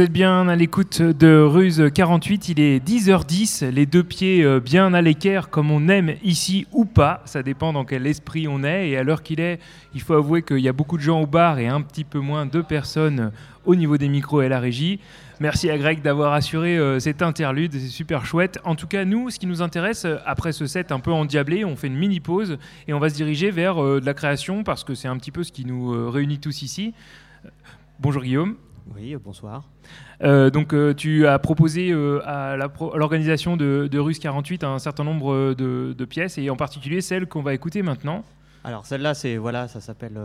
Êtes bien à l'écoute de Ruse 48, il est 10h10, les deux pieds euh, bien à l'équerre comme on aime ici ou pas, ça dépend dans quel esprit on est et à l'heure qu'il est, il faut avouer qu'il y a beaucoup de gens au bar et un petit peu moins de personnes au niveau des micros et la régie. Merci à Greg d'avoir assuré euh, cet interlude, c'est super chouette. En tout cas, nous, ce qui nous intéresse, euh, après ce set un peu endiablé, on fait une mini pause et on va se diriger vers de la création parce que c'est un petit peu ce qui nous réunit tous ici. Bonjour Guillaume. Oui, bonsoir. Euh, donc, euh, tu as proposé euh, à l'organisation de, de Ruse 48 un certain nombre de, pièces, et en particulier celle qu'on va écouter maintenant. Alors, celle-là, c'est voilà, ça s'appelle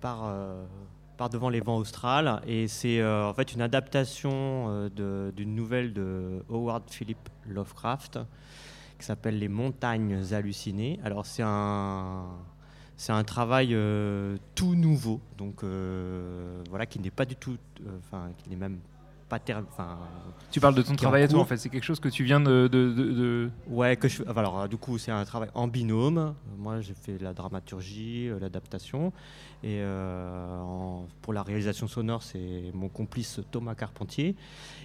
par, par devant les vents australes, et c'est en fait une adaptation d'une nouvelle de Howard Philip Lovecraft qui s'appelle Les Montagnes hallucinées. Alors, c'est un c'est un travail euh, tout nouveau, donc euh, voilà, qui n'est pas du tout, euh, enfin, qui n'est même pas enfin. Tu parles de ton travail à toi, en fait. C'est quelque chose que tu viens de. de, Ouais, que je. Alors, du coup, c'est un travail en binôme. Moi, j'ai fait la dramaturgie, l'adaptation, et pour la réalisation sonore, c'est mon complice Thomas Carpentier.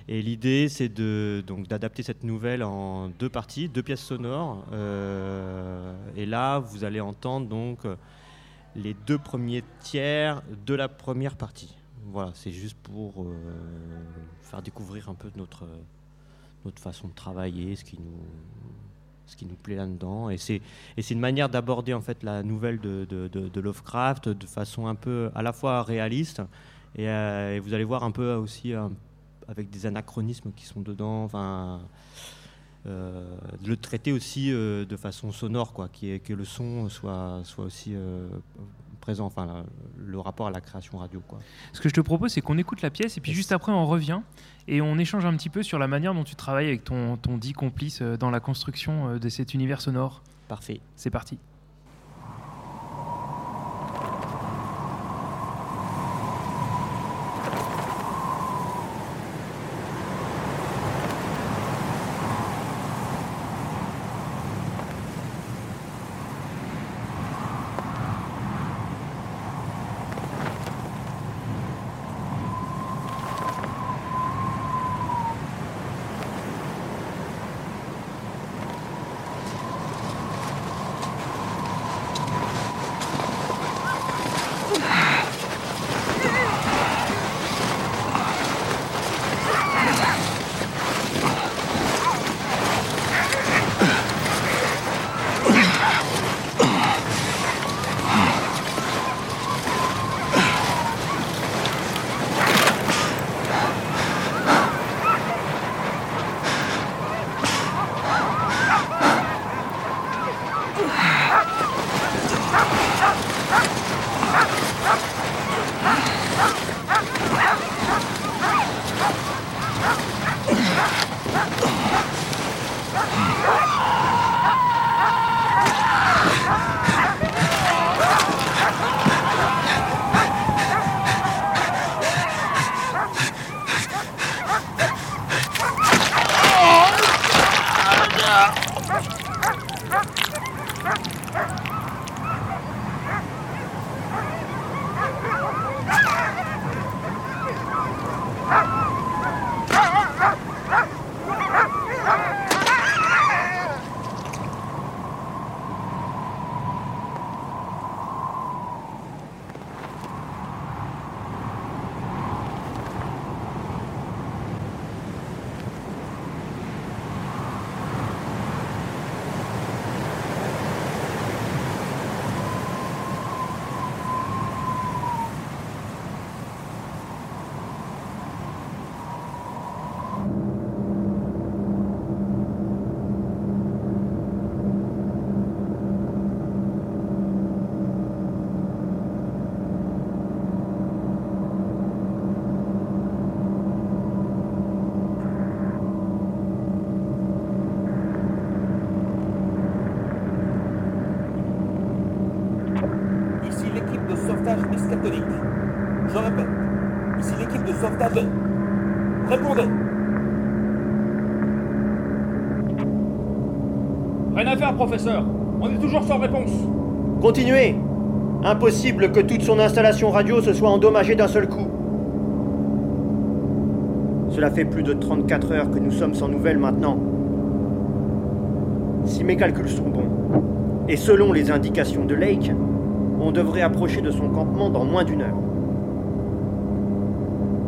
Et l'idée, c'est de donc d'adapter cette nouvelle en deux parties, deux pièces sonores. Euh, et là, vous allez entendre donc les deux premiers tiers de la première partie. Voilà, c'est juste pour euh, faire découvrir un peu notre façon de travailler, ce qui nous plaît là-dedans. Et c'est une manière d'aborder en fait la nouvelle de, Lovecraft de façon un peu à la fois réaliste et, euh, vous allez voir un peu aussi un avec des anachronismes qui sont dedans. Enfin, euh, le traiter aussi euh, de façon sonore, quoi, que le son soit, soit aussi euh, présent, enfin, le rapport à la création radio. Quoi. Ce que je te propose, c'est qu'on écoute la pièce et puis juste après, on revient et on échange un petit peu sur la manière dont tu travailles avec ton, ton dit complice dans la construction de cet univers sonore. Parfait. C'est parti. Répondez. Rien à faire, professeur. On est toujours sans réponse. Continuez. Impossible que toute son installation radio se soit endommagée d'un seul coup. Cela fait plus de 34 heures que nous sommes sans nouvelles maintenant. Si mes calculs sont bons, et selon les indications de Lake, on devrait approcher de son campement dans moins d'une heure.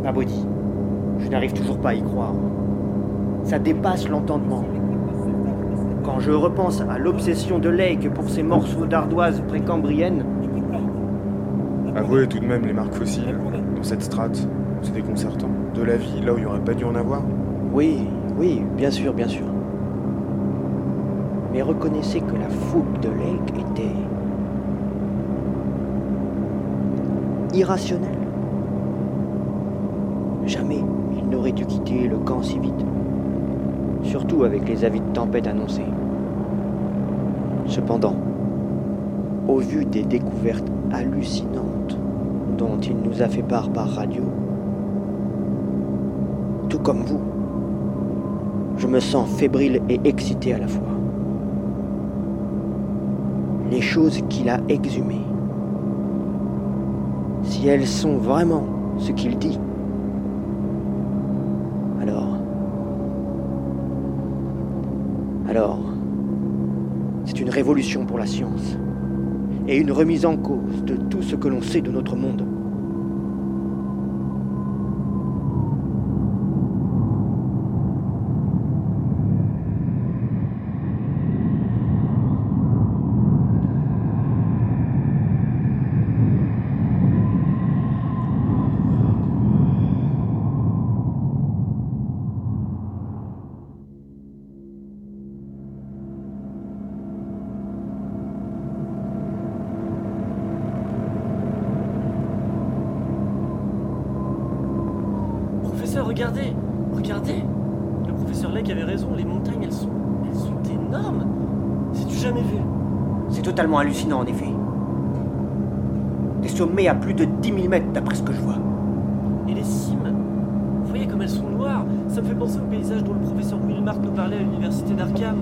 Abody, n'arrive toujours pas à y croire. Ça dépasse l'entendement. Quand je repense à l'obsession de Lake pour ses morceaux d'ardoise précambrienne, Avouez tout de même les marques fossiles dans cette strate. C'est déconcertant. De la vie là où il n'y aurait pas dû en avoir. Oui, oui, bien sûr, bien sûr. Mais reconnaissez que la fougue de Lake était irrationnelle. Jamais dû quitter le camp si vite. Surtout avec les avis de tempête annoncés. Cependant, au vu des découvertes hallucinantes dont il nous a fait part par radio, tout comme vous, je me sens fébrile et excité à la fois. Les choses qu'il a exhumées, si elles sont vraiment ce qu'il dit, alors... Alors... C'est une révolution pour la science et une remise en cause de tout ce que l'on sait de notre monde. Professeur, regardez Regardez Le professeur Lake avait raison, les montagnes, elles sont, elles sont énormes C'est du jamais vu C'est totalement hallucinant en effet. Des sommets à plus de 10 000 mètres d'après ce que je vois. Et les cimes Vous voyez comme elles sont noires Ça me fait penser au paysage dont le professeur Wilmart nous parlait à l'université d'Arkham.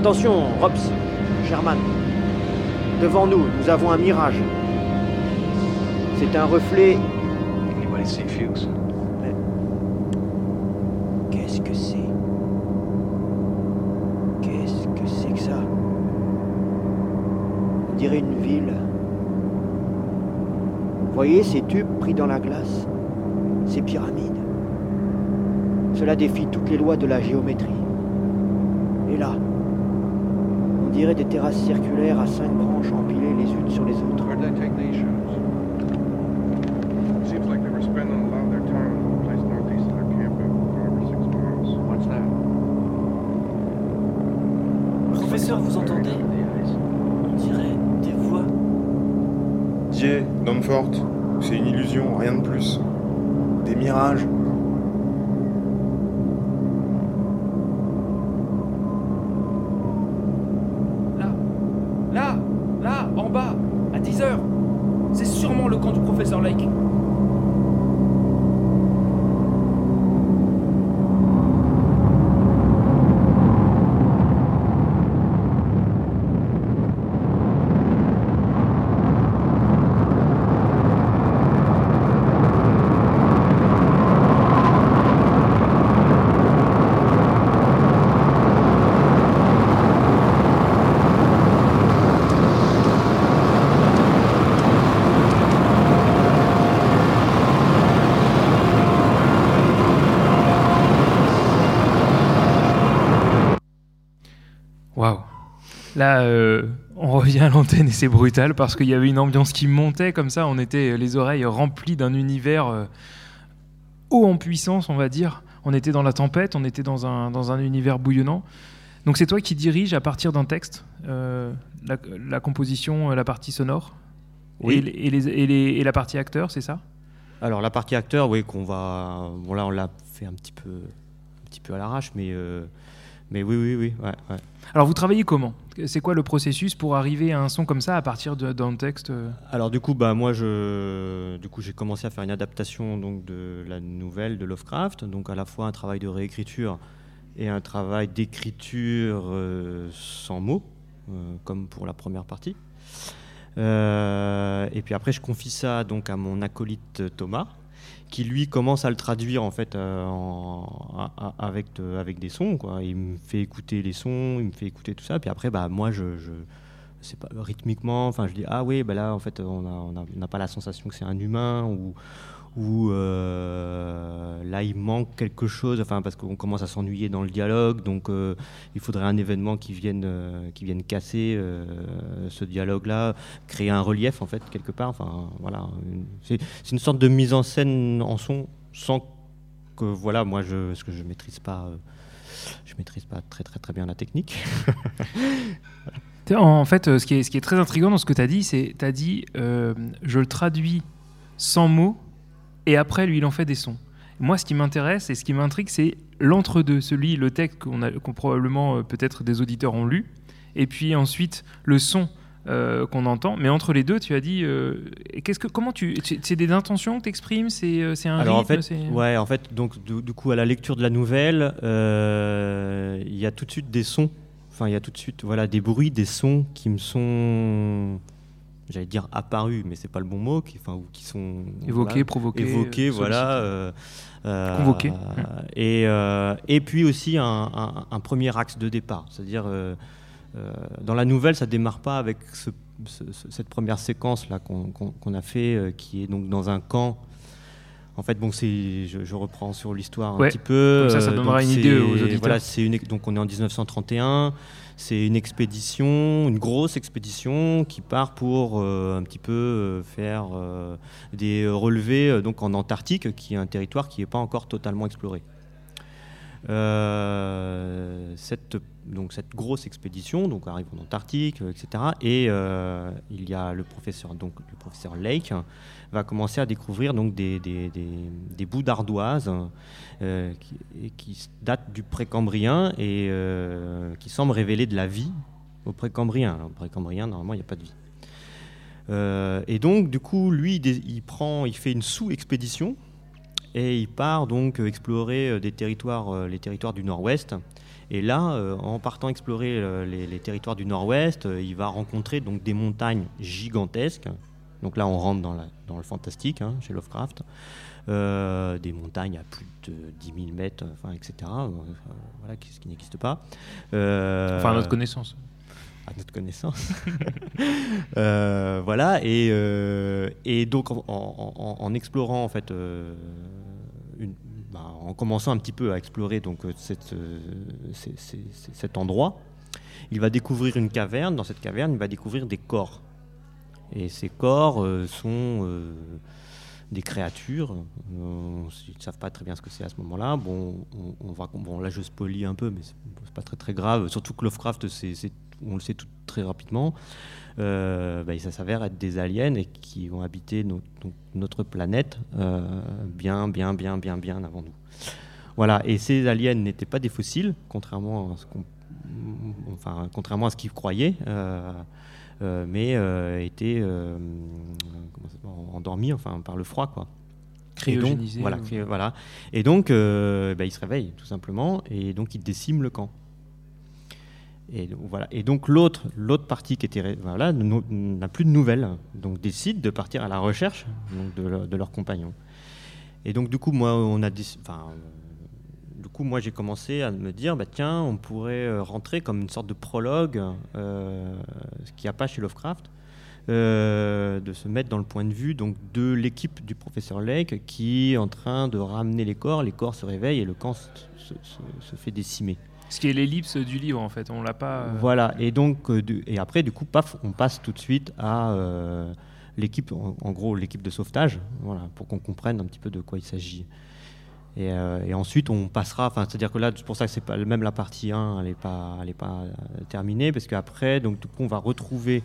Attention, Robs, Sherman. Devant nous, nous avons un mirage. C'est un reflet. Anybody see Fuchs? Qu'est-ce que c'est? Qu'est-ce que c'est que ça? On dirait une ville. Voyez ces tubes pris dans la glace? Ces pyramides? Cela défie toutes les lois de la géométrie. Et là, on dirait des terrasses circulaires à cinq branches empilées les unes sur les autres. Where'd they take these shows? Seems like they were spending a lot of their time in the place northeast of their camp, about five or six miles. What's that? Professeur, vous entendez On dirait des voix. Dieu, Danforth, c'est une illusion, rien de plus. Des mirages. Là, là, là, en bas, à 10 heures. C'est sûrement le camp du professeur Lake. Waouh. Là, euh, on revient à l'antenne et c'est brutal parce qu'il y avait une ambiance qui montait comme ça. On était les oreilles remplies d'un univers euh, haut en puissance, on va dire. On était dans la tempête, on était dans un, dans un univers bouillonnant. Donc c'est toi qui dirige à partir d'un texte euh, la, la composition, la partie sonore Oui. et, et les- et les- et la partie acteur, c'est ça? Alors la partie acteur, oui, qu'on va, bon là on l'a fait un petit peu, un petit peu à l'arrache, mais euh, Mais oui, oui, oui. Ouais, ouais. Alors vous travaillez comment? C'est quoi le processus pour arriver à un son comme ça à partir d'un texte euh? Alors du coup, bah moi, je, du coup, j'ai commencé à faire une adaptation donc de la nouvelle de Lovecraft, donc à la fois un travail de réécriture et un travail d'écriture euh, sans mots, euh, comme pour la première partie. Euh, et puis après, je confie ça donc à mon acolyte Thomas, qui lui commence à le traduire en fait euh, avec, de- avec des sons. Quoi. Il me fait écouter les sons, il me fait écouter tout ça. Puis après, bah, moi, je, je c'est pas rythmiquement. Enfin, je dis ah oui, bah là en fait, on n'a a- on pas la sensation que c'est un humain ou euh, là il manque quelque chose. Enfin, parce qu'on commence à s'ennuyer dans le dialogue, donc euh, il faudrait un événement qui vienne euh, qui vienne casser ce dialogue-là, créer un relief en fait quelque part. Enfin, voilà, c'est une sorte de mise en scène en son sans que voilà, moi je parce que je maîtrise pas. je maîtrise pas très très très bien la technique. En fait, ce qui est, ce très intriguant dans ce que tu as dit, c'est tu as dit je le traduis sans mots et après lui il en fait des sons. Moi, ce qui m'intéresse et ce qui m'intrigue, c'est l'entre-deux, celui, le texte qu'on a, qu'on probablement euh, peut-être des auditeurs ont lu, et puis ensuite le son euh, qu'on entend. Mais entre les deux, tu as dit, euh, qu'est-ce que, comment tu, c'est des intentions que tu exprimes, c'est c'est un Alors en fait, ouais, en fait, donc du, du coup à la lecture de la nouvelle, euh, il y a tout de suite des sons. Enfin, il y a tout de suite, voilà, des bruits, des sons qui me sont, j'allais dire apparus, mais c'est pas le bon mot, qui, enfin, qui sont évoqué, voilà, provoqué, évoqués, voilà. euh, euh, Convoqué. Et, euh, et puis aussi un, un- un premier axe de départ. C'est-à-dire, dans la nouvelle, ça démarre pas avec ce- ce- ce- cette première séquence-là qu'on qu'on- a fait, qui est donc dans un camp. En fait, bon, c'est, je, je reprends sur l'histoire un Ouais. petit peu. Comme ça, ça donnera donc une idée aux auditeurs. Voilà, c'est une, donc on est en 1931. C'est une expédition, une grosse expédition qui part pour euh, un petit peu euh, faire euh, des relevés donc en Antarctique, qui est un territoire qui n'est pas encore totalement exploré. Euh, cette, donc cette grosse expédition donc arrive en Antarctique, euh, etc. Et euh, il y a le professeur, donc le professeur Lake, va commencer à découvrir donc des, des- des- bouts d'ardoise euh, qui, qui datent du précambrien et euh, qui semblent révéler de la vie au précambrien. Le précambrien, normalement, il n'y a pas de vie. Euh, et donc, du coup, lui, il prend, il fait une sous-expédition et il part donc euh, explorer euh, euh, les territoires du Nord-Ouest. Et là, en partant explorer les, territoires du Nord-Ouest, il va rencontrer donc des montagnes gigantesques. Donc là, on rentre dans, le fantastique hein, chez Lovecraft. Des montagnes à plus de 10 000 mètres, etc. voilà, ce qui n'existe pas. Enfin, à notre connaissance. À notre connaissance. Euh, voilà, et, euh, donc en, explorant, en fait, euh, bah, en commençant un petit peu à explorer donc, cet endroit, il va découvrir une caverne. Dans cette caverne, il va découvrir des corps. Et ces corps sont des créatures. Euh, ils ne savent pas très bien ce que c'est à ce moment-là. Bon, on, on va, bon, là, je spoilie un peu, mais c'est pas très très grave. Surtout que Lovecraft, c'est- on le sait tout très rapidement. Euh, bah, ça s'avère être des aliens et qui ont habité no- donc, notre planète euh, bien, bien, bien, bien, bien avant nous. Voilà. Et ces aliens n'étaient pas des fossiles, contrairement à ce qu'on, enfin, contrairement à ce qu'ils croyaient. euh, euh, mais euh, étaient euh, endormis enfin, par le froid. Quoi. Et donc, voilà, ou- voilà. Et donc, euh, bah, il se réveille, tout simplement, et donc il décime le camp. Et voilà. Et donc l'autre, l'autre partie qui était, voilà, n'a plus de nouvelles, donc décide de partir à la recherche de, leur- de leurs compagnons. Et donc du coup, moi, on a, du coup, moi, j'ai commencé à me dire, bah tiens, on pourrait euh, rentrer comme une sorte de prologue, euh, ce qu'il n'y a pas chez Lovecraft, euh, de se mettre dans le point de vue donc de l'équipe du professeur Lake qui est en train de ramener les corps. Les corps se réveillent et le camp se fait décimer. Ce qui est l'ellipse du livre, en fait. On l'a pas. euh, Voilà, et donc, euh, et après, du coup, paf, on passe tout de suite à euh, l'équipe, en, gros, l'équipe de sauvetage, voilà, pour qu'on comprenne un petit peu de quoi il s'agit. Et, ensuite, on passera, enfin, c'est-à-dire que là, c'est pour ça que c'est pas même la partie 1, elle n'est pas, elle est pas terminée, parce qu'après, donc, du coup, on va retrouver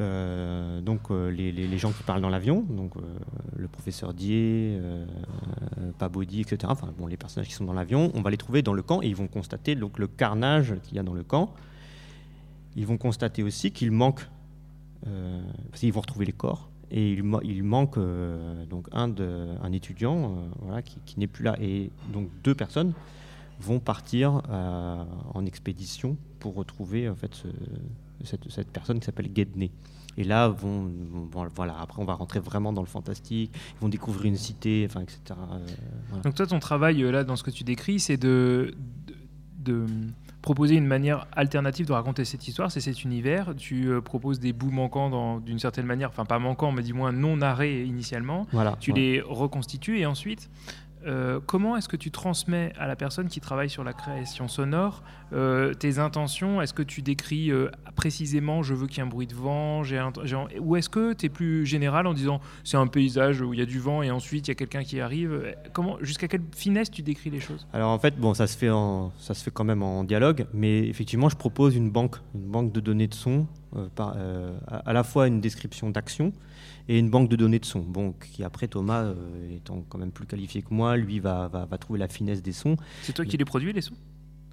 Euh, donc euh, les, gens qui parlent dans l'avion, donc euh, le professeur Dier, Pabodi, etc. Enfin bon, les personnages qui sont dans l'avion, on va les trouver dans le camp et ils vont constater donc le carnage qu'il y a dans le camp. Ils vont constater aussi qu'il manque, parce qu'ils vont retrouver les corps et il, il manque donc un, étudiant qui n'est plus là et donc deux personnes vont partir euh, en expédition pour retrouver en fait ce- cette, cette personne qui s'appelle Gedney. Et là, vont, vont- voilà, après on va rentrer vraiment dans le fantastique, ils vont découvrir une cité, enfin, etc. euh, voilà. Donc toi, ton travail euh, là, dans ce que tu décris, c'est de, de, de proposer une manière alternative de raconter cette histoire, c'est cet univers. Tu euh, proposes des bouts manquants d'une certaine manière, enfin pas manquants, mais du moins non narrés initialement. Voilà, Tu ouais. les reconstitues et ensuite, euh, comment est-ce que tu transmets à la personne qui travaille sur la création sonore euh, tes intentions? Est-ce que tu décris euh, précisément je veux qu'il y ait un bruit de vent j'ai Ou est-ce que tu es plus général en disant c'est un paysage où il y a du vent et ensuite il y a quelqu'un qui arrive? Comment, Jusqu'à quelle finesse tu décris les choses? Alors en fait, bon, ça se fait ça se fait quand même en dialogue, mais effectivement, je propose une banque, une banque de données de son, à la fois une description d'action et une banque de données de son. Bon, qui après Thomas, euh, étant quand même plus qualifié que moi, lui va, va, va trouver la finesse des sons. C'est toi qui les produis les sons?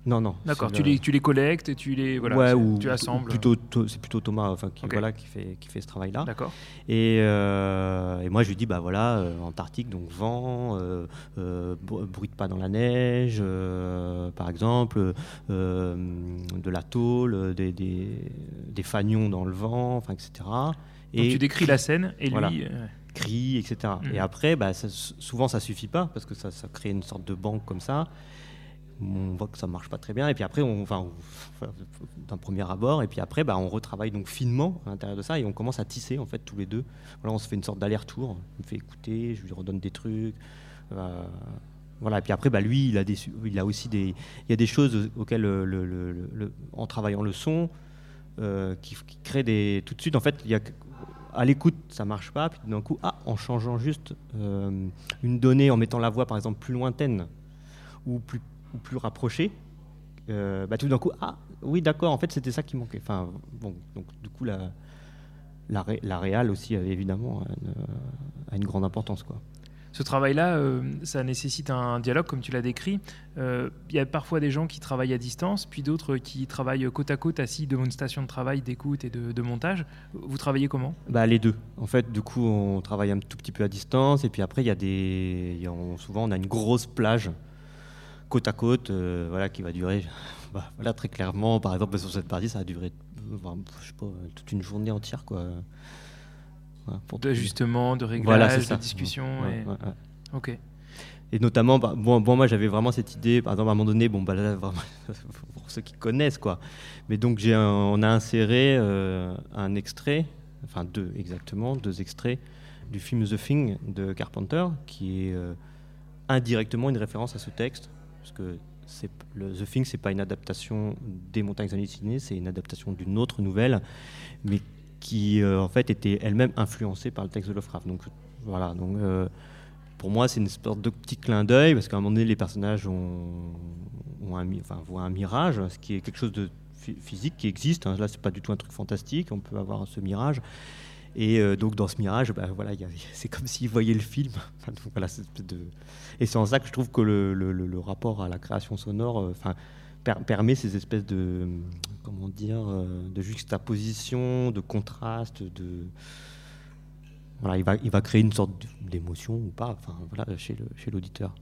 Non, non. D'accord, tu le- les, tu les collectes et tu les voilà, ouais, ou tu assembles. Plutôt, c'est plutôt Thomas, enfin, qui, voilà, qui fait, qui fait ce travail-là. D'accord. Et, euh, et moi, je lui dis, bah voilà, euh, Antarctique, donc vent, euh, br- bruit de pas dans la neige, par exemple, de la tôle, des, des, des fanions dans le vent, enfin, etc. Donc Et tu décris la scène et Voilà. lui. euh, cris, etc. Mhm. Et après, bah, ça- souvent, ça suffit pas parce que ça, ça crée une sorte de banque comme ça. On voit que ça marche pas très bien. Et puis après, on, enfin, on- d'un premier abord, et puis après, bah, on retravaille donc finement à l'intérieur de ça et on commence à tisser en fait tous les deux. Voilà, on se fait une sorte d'aller-retour. Il me fait écouter, je lui redonne des trucs. euh, voilà. Et puis après, bah, lui, il a, des, su- il a aussi des, il y a des choses auxquelles, le- le- le- le- en travaillant le son, euh, qui, qui créent des. Tout de suite, en fait, il y a à l'écoute, ça marche pas. Puis d'un coup, ah, en changeant juste euh, une donnée, en mettant la voix par exemple plus lointaine ou plus, ou plus rapprochée, euh, bah, tout d'un coup, ah, oui, d'accord, en fait, c'était ça qui manquait. Enfin, donc du coup, la, la, la réal aussi, euh, évidemment, a une, a une grande importance, quoi. Ce travail-là, euh, ça nécessite un dialogue, comme tu l'as décrit. Euh, Il y a parfois des gens qui travaillent à distance, puis d'autres qui travaillent côte à côte, assis devant une station de travail, d'écoute et de, montage. Vous travaillez comment? Bah, les deux. En fait, du coup, on travaille un tout petit peu à distance. Et puis après, il y a des. souvent, on a une grosse plage côte à côte euh, voilà, qui va durer. bah, voilà, très clairement, par exemple, sur cette partie, ça a duré bah, je sais pas, toute une journée entière. Quoi. Voilà, pour D'ajustement, de Voilà, réglage, ça. de discussion. Ouais, et- ouais, ouais. Ok. Et notamment, bah, bon, bon, moi j'avais vraiment cette idée, par exemple à un moment donné, bon, bah, là, vraiment, pour ceux qui connaissent, quoi. Mais donc j'ai un- on a inséré euh, un extrait, enfin deux exactement, deux extraits du film The Thing de Carpenter, qui est euh, indirectement une référence à ce texte, parce que c'est le The Thing, c'est pas une adaptation des Montagnes hallucinées, c'est une adaptation d'une autre nouvelle, mais qui euh, en fait était elle-même influencée par le texte de Lovecraft. Donc voilà, donc euh, pour moi, c'est une sorte de petit clin d'œil parce qu'à un moment donné, les personnages ont, voient un mirage, ce qui est quelque chose de phy- physique qui existe. hein. Là, c'est pas du tout un truc fantastique. On peut avoir ce mirage. Et euh, donc, dans ce mirage, bah, voilà, c'est comme s'ils voyaient le film. Donc, voilà, de... Et c'est en ça que je trouve que le, le- rapport à la création sonore per- permet ces espèces de, comment dire, euh, de juxtaposition, de contraste, de voilà, il va, il va créer une sorte d'émotion ou pas, enfin voilà, chez le chez l'auditeur.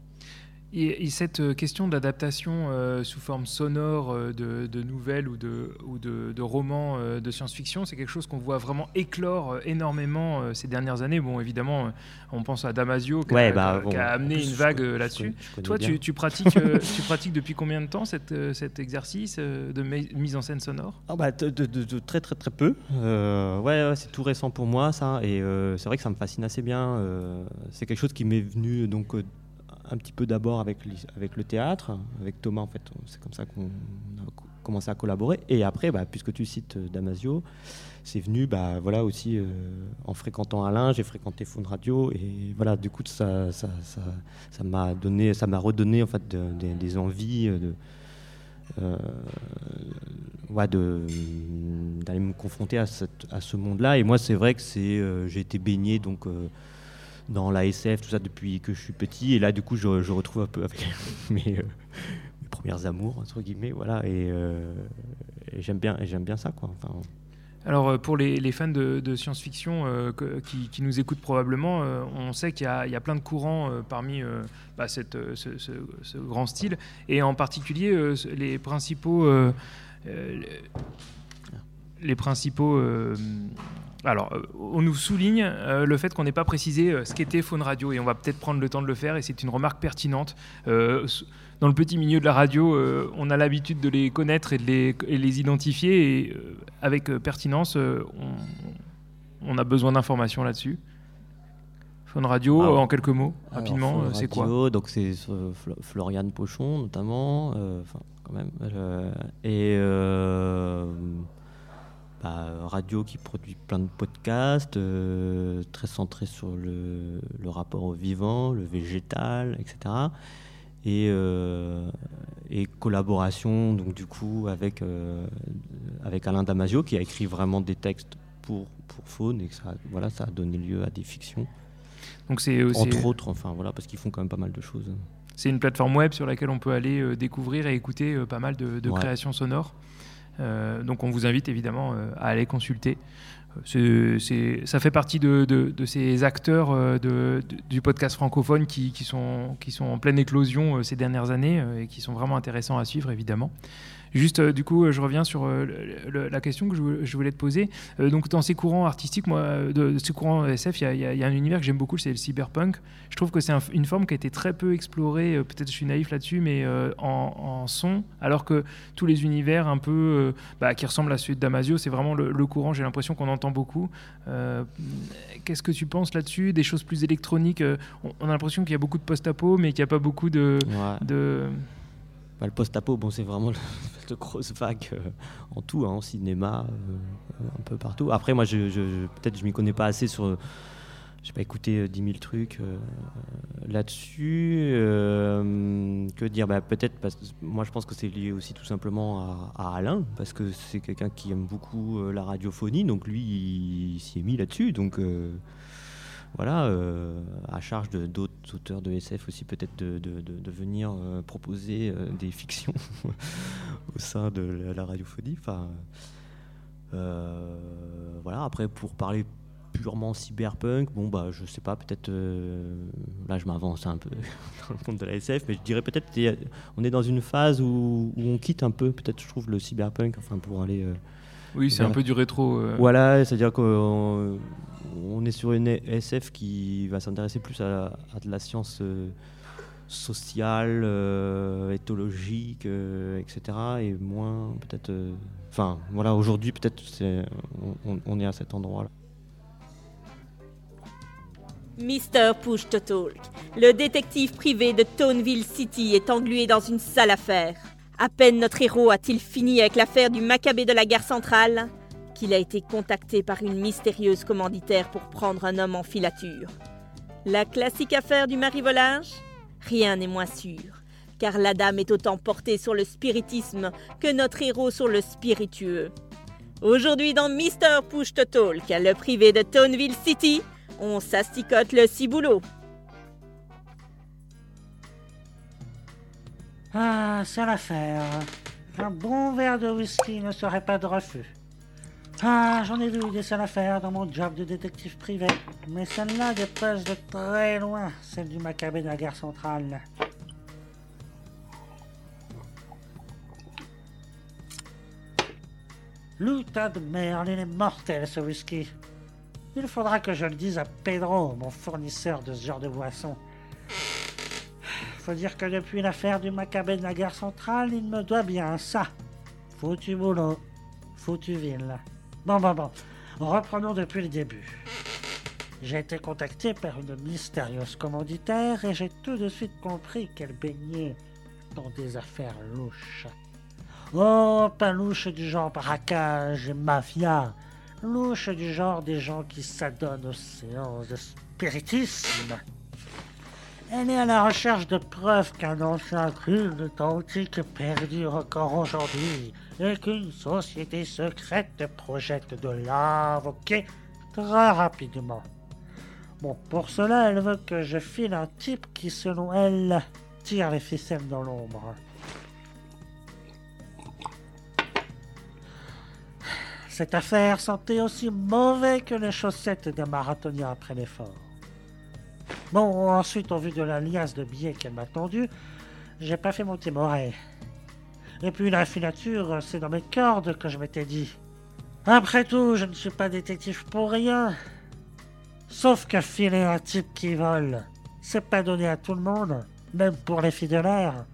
Et, et cette euh, question d'adaptation euh, sous forme sonore euh, de, de nouvelles ou de, ou de, de romans euh, de science-fiction, c'est quelque chose qu'on voit vraiment éclore énormément ces dernières années. Bon, évidemment, on pense à Damasio qui, a, bah, bon, a amené une vague là-dessus. Toi, tu, tu pratiques, tu pratiques depuis combien de temps cette, cet exercice de mi- mise en scène sonore? Ah bah, de, très très très peu. Ouais, ouais, c'est tout récent pour moi ça, et c'est vrai que ça me fascine assez bien. c'est quelque chose qui m'est venu donc un petit peu d'abord avec le théâtre, avec Thomas en fait. C'est comme ça qu'on a co- commencé à collaborer. Et après, bah, puisque tu cites euh, Damasio, c'est venu bah voilà aussi euh, en fréquentant Alain, j'ai fréquenté Faune Radio et voilà du coup ça m'a donné ça m'a redonné en fait de- des- envies euh, de euh, ouais, d'aller me confronter à, ce monde-là. Et moi, c'est vrai que c'est j'ai été baigné donc dans la SF, tout ça depuis que je suis petit. Et là, du coup, je, retrouve un peu avec mes, euh, premières amours entre guillemets, voilà. Et, euh, j'aime bien, bien ça, quoi. Alors euh, pour les, fans de, science-fiction euh, qui, nous écoutent probablement, on sait qu'il y, a- plein de courants parmi bah, ce, grand style, et en particulier les principaux... les principaux... alors, euh, on nous souligne euh, le fait qu'on n'ait pas précisé euh, ce qu'était Faune Radio, et on va peut-être prendre le temps de le faire, et c'est une remarque pertinente. Euh, dans le petit milieu de la radio, on a l'habitude de les connaître et de les, et les identifier, et avec pertinence, on, on a besoin d'informations là-dessus. Faune Radio, Ah, en quelques mots, rapidement, c'est quoi? Radio, Donc c'est Flo- Floriane Pochon notamment, enfin quand même, et bah, radio qui produit plein de podcasts, euh, très centré sur le, le rapport au vivant, le végétal, etc. Et, euh, et collaboration donc du coup avec euh, avec Alain Damasio qui a écrit vraiment des textes pour pour Faune et que ça voilà ça a donné lieu à des fictions Donc c'est entre autres, enfin voilà, parce qu'ils font quand même pas mal de choses. C'est une plateforme web sur laquelle on peut aller découvrir et écouter pas mal de, de Ouais. créations sonores. Euh, donc on vous invite évidemment euh, à aller consulter. Euh, ça fait partie de, ces acteurs du podcast francophone qui, sont, en pleine éclosion ces dernières années et qui sont vraiment intéressants à suivre évidemment. Juste, euh, du coup, euh, je reviens sur euh, le- la question que je, vou- je voulais te poser. Donc, dans ces courants artistiques, moi, de, de ces courants SF, il y a- y, y un univers que j'aime beaucoup, c'est le cyberpunk. Je trouve que c'est un- une forme qui a été très peu explorée. Peut-être je suis naïf là-dessus, mais en, en son, alors que tous les univers un peu bah, qui ressemblent à celui de Damasio, c'est vraiment le, le courant. J'ai l'impression qu'on entend beaucoup. Qu'est-ce que tu penses là-dessus? Des choses plus électroniques on, on a l'impression qu'il y a beaucoup de post-apo, mais qu'il n'y a pas beaucoup de. Ouais. de... Bah, le post-apo, bon, c'est vraiment de grosse vague euh, en tout, hein, en cinéma, euh, un peu partout. Après, moi, je, peut-être je m'y connais pas assez sur. J'ai pas écouté euh, 10 000 trucs euh, là-dessus. Euh, que dire bah, Peut-être, moi je pense que c'est lié aussi tout simplement à, Alain, parce que c'est quelqu'un qui aime beaucoup euh, la radiophonie, donc lui il, s'y est mis là-dessus. Donc euh, voilà, euh, à charge de d'autres auteurs de SF aussi, peut-être de, de- venir euh, proposer euh, des fictions au sein de la, la radiophonie. Enfin, voilà, après pour parler purement cyberpunk, bon bah je sais pas, peut-être là je m'avance un peu dans le monde de la SF, mais je dirais peut-être on est dans une phase où, où on quitte un peu, peut-être je trouve le cyberpunk, enfin pour aller. Oui, c'est un peu du rétro. euh. Voilà, c'est-à-dire qu'on on est sur une SF qui va s'intéresser plus à, de la science euh, sociale, euh, éthologique, euh, etc. Et moins peut-être. Enfin, voilà, aujourd'hui peut-être on, est à cet endroit-là. Mr. Push to Talk, le détective privé de Toneville City est englué dans une sale affaire. À peine notre héros a-t-il fini avec l'affaire du macabé de la gare centrale qu'il a été contacté par une mystérieuse commanditaire pour prendre un homme en filature. La classique affaire du marivolage? Rien n'est moins sûr, car la dame est autant portée sur le spiritisme que notre héros sur le spiritueux. Aujourd'hui dans Mr. Push to Talk, le privé de Toneville City, on s'asticote le ciboulot. Ah, c'est l'affaire. Un bon verre de whisky ne serait pas de refus. Ah, j'en ai vu des sales affaires dans mon job de détective privé, mais celle-là dépasse de très loin celle du macabé de la gare centrale. Louta de merde, il est mortel ce whisky. Il faudra que je le dise à Pedro, mon fournisseur de ce genre de boisson. Faut dire que depuis l'affaire du macabé de la gare centrale, il me doit bien ça. Foutu boulot, foutu ville. Bon, bon, bon. Reprenons depuis le début. J'ai été contacté par une mystérieuse commanditaire et j'ai tout de suite compris qu'elle baignait dans des affaires louches. Oh, pas louche du genre braquage et mafia. Louche du genre des gens qui s'adonnent aux séances de spiritisme. Elle est à la recherche de preuves qu'un ancien crime antique perdure encore aujourd'hui et qu'une société secrète projette de l'invoquer très rapidement. Bon, pour cela, elle veut que je file un type qui, selon elle, tire les ficelles dans l'ombre. Cette affaire sentait aussi mauvais que les chaussettes des marathoniens après l'effort. Bon, ensuite, au vu de la liasse de billets qu'elle m'a tendue, j'ai pas fait mon timoré. Et puis la filature, c'est dans mes cordes que je m'étais dit. Après tout, je ne suis pas détective pour rien. Sauf que filer un type qui vole, c'est pas donné à tout le monde, même pour les filles de l'air.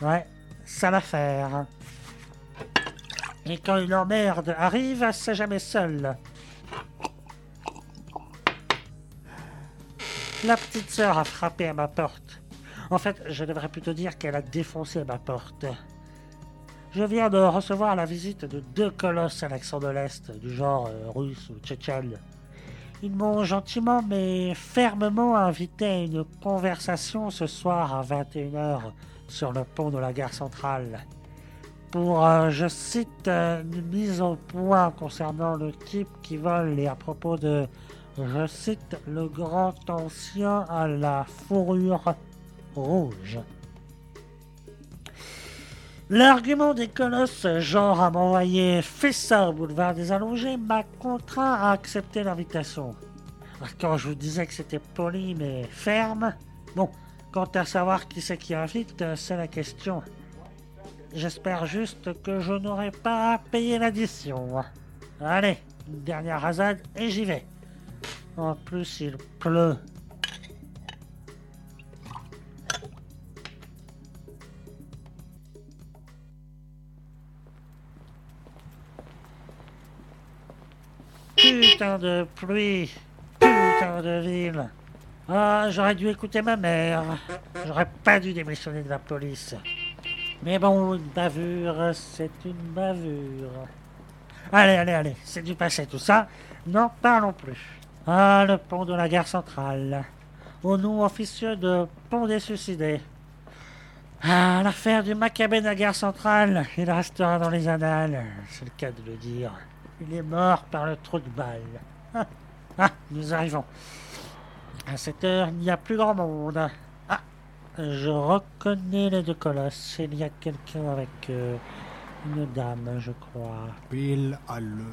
Ouais, ça l'affaire. Et quand une emmerde arrive, c'est jamais seul. La petite sœur a frappé à ma porte. En fait, je devrais plutôt dire qu'elle a défoncé ma porte. Je viens de recevoir la visite de deux colosses à l'accent de l'Est, du genre euh, russe ou tchétchène. Ils m'ont gentiment mais fermement invité à une conversation ce soir à 21h sur le pont de la gare centrale. Pour, euh, je cite, euh, une mise au point concernant le type qui vole et à propos de, je cite, le grand ancien à la fourrure rouge. L'argument des colosses, genre à m'envoyer ça au boulevard des Allongés, m'a contraint à accepter l'invitation. Quand je vous disais que c'était poli mais ferme, bon, quant à savoir qui c'est qui invite, c'est la question. J'espère juste que je n'aurai pas à payer l'addition. Allez, une dernière rasade et j'y vais. En plus, il pleut. Putain de pluie, putain de ville. Ah, j'aurais dû écouter ma mère. J'aurais pas dû démissionner de la police. Mais bon, une bavure, c'est une bavure. Allez, allez, allez, c'est du passé tout ça. N'en parlons plus. Ah, le pont de la gare centrale. Au nom officieux de pont des suicidés. Ah, l'affaire du macabé de la gare centrale, il restera dans les annales, c'est le cas de le dire. Il est mort par le trou de balle. Ah, ah, nous arrivons. À cette heure, il n'y a plus grand monde. Je reconnais les deux colosses. Il y a quelqu'un avec euh, une dame, je crois. Pile à l'heure.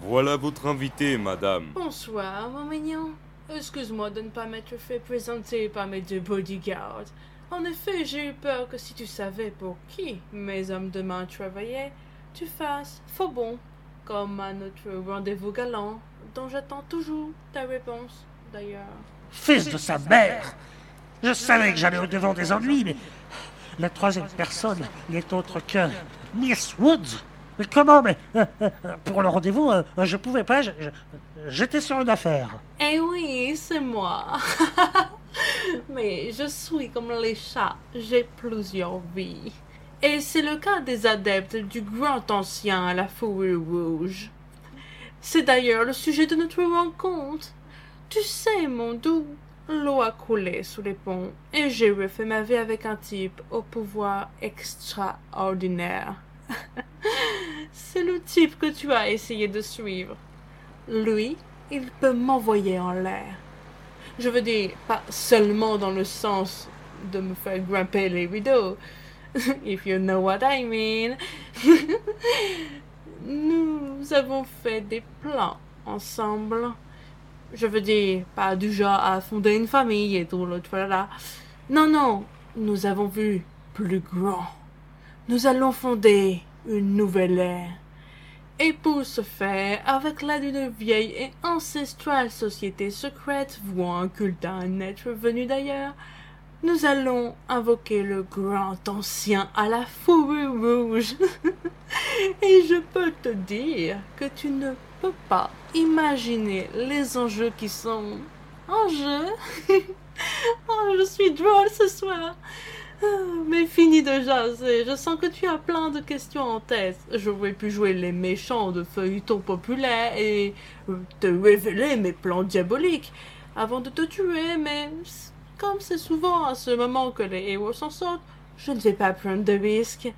Voilà votre invité, madame. Bonsoir, mon mignon. Excuse-moi de ne pas m'être fait présenter par mes deux bodyguards. En effet, j'ai eu peur que si tu savais pour qui mes hommes de main travaillaient, tu fasses faux bon, comme à notre rendez-vous galant, dont j'attends toujours ta réponse, d'ailleurs. Fils de sa mère Je savais que j'allais au-devant des ennuis, mais la troisième personne n'est autre que Miss Woods. Mais comment Mais euh, euh, pour le rendez-vous, euh, je pouvais pas. J'étais sur une affaire. Eh oui, c'est moi. Mais je suis comme les chats, j'ai plusieurs vies. Et c'est le cas des adeptes du grand ancien à la fourrure rouge. C'est d'ailleurs le sujet de notre rencontre. Tu sais, mon doux, l'eau a coulé sous les ponts et j'ai refait ma vie avec un type au pouvoir extraordinaire. c'est le type que tu as essayé de suivre. Lui, il peut m'envoyer en l'air. Je veux dire, pas seulement dans le sens de me faire grimper les rideaux. If you know what I mean. Nous avons fait des plans ensemble. Je veux dire, pas du genre à fonder une famille et tout le tralala. Non, non, nous avons vu plus grand. Nous allons fonder une nouvelle ère. Et pour ce faire, avec l'aide d'une vieille et ancestrale société secrète vouant un culte à un être venu d'ailleurs, nous allons invoquer le grand ancien à la fourrure rouge. et je peux te dire que tu ne pas imaginer les enjeux qui sont en jeu. oh, je suis drôle ce soir. Ah, Mais fini de jaser, je sens que tu as plein de questions en tête. Je vais plus jouer les méchants de feuilletons populaires et euh, te révéler mes plans diaboliques avant de te tuer, mais comme c'est souvent à ce moment que les héros s'en sortent, je ne vais pas prendre de risques.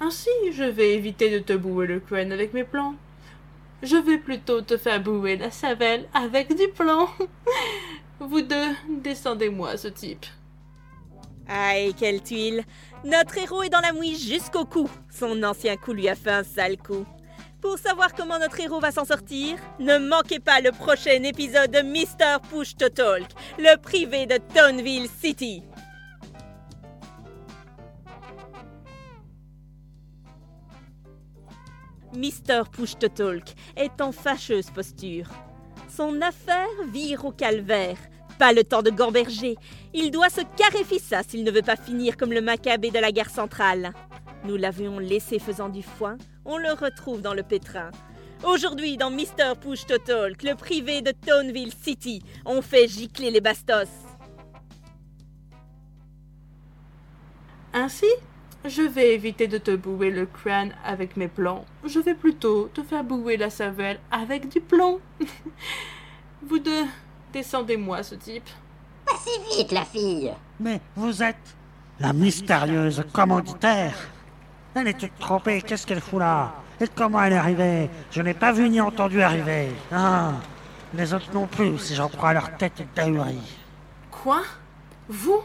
Ainsi, je vais éviter de te bouer le crâne avec mes plans. Je vais plutôt te faire bouer la savelle avec du plomb. Vous deux, descendez-moi ce type. Aïe, quelle tuile Notre héros est dans la mouise jusqu'au cou. Son ancien coup lui a fait un sale coup. Pour savoir comment notre héros va s'en sortir, ne manquez pas le prochain épisode de Mr. Push to Talk, le privé de Toneville City. Mr. Push est en fâcheuse posture. Son affaire vire au calvaire. Pas le temps de gamberger. Il doit se fissa s'il ne veut pas finir comme le macabé de la gare centrale. Nous l'avions laissé faisant du foin, on le retrouve dans le pétrin. Aujourd'hui, dans Mr. Push to Talk, le privé de Toneville City, on fait gicler les bastos. Ainsi, je vais éviter de te bouer le crâne avec mes plans. Je vais plutôt te faire bouer la cervelle avec du plomb. Vous deux, descendez-moi ce type. Pas si vite, la fille. Mais vous êtes la mystérieuse commanditaire. Elle est toute trompée, qu'est-ce qu'elle fout là? Et comment elle est arrivée? Je n'ai pas vu ni entendu arriver. Ah, les autres non plus, si j'en crois leur tête d'ahurie. Quoi? Vous?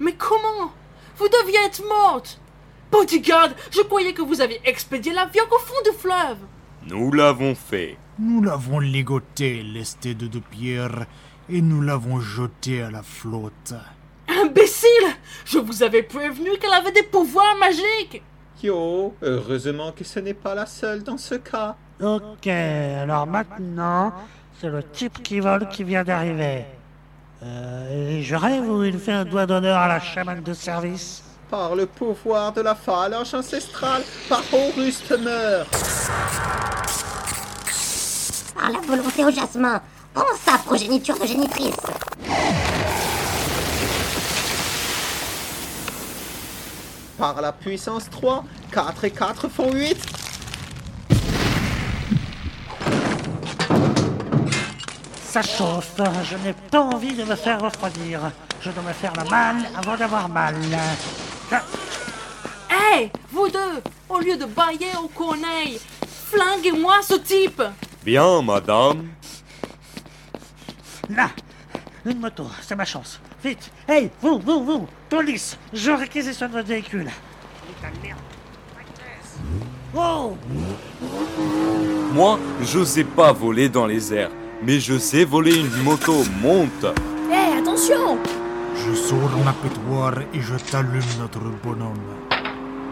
Mais comment? Vous deviez être morte Bodyguard, je croyais que vous aviez expédié l'avion au fond du fleuve. Nous l'avons fait. Nous l'avons ligoté, lesté de deux pierres, et nous l'avons jeté à la flotte. Imbécile Je vous avais prévenu qu'elle avait des pouvoirs magiques Yo, heureusement que ce n'est pas la seule dans ce cas. Ok, alors maintenant, c'est le type qui vole qui vient d'arriver. Euh, et je rêve où il fait un doigt d'honneur à la chamane de service. Par le pouvoir de la phalange ancestrale, par Horus meurt. Par la volonté au jasmin. Prends sa progéniture de génitrice. Par la puissance 3, 4 et 4 font 8. Ça chauffe, je n'ai pas envie de me faire refroidir. Je dois me faire la malle avant d'avoir mal. Hé, vous deux Au lieu de bailler aux corneilles, flinguez-moi ce type Bien, madame. Là, une moto, c'est ma chance. Vite, hey, vous, vous, vous, police, je réquisitionne votre véhicule. Putain de merde. Oh Moi, je sais pas voler dans les airs, mais je sais voler une moto. Monte. Hé, attention Je sors mon appétoire et je t'allume notre bonhomme.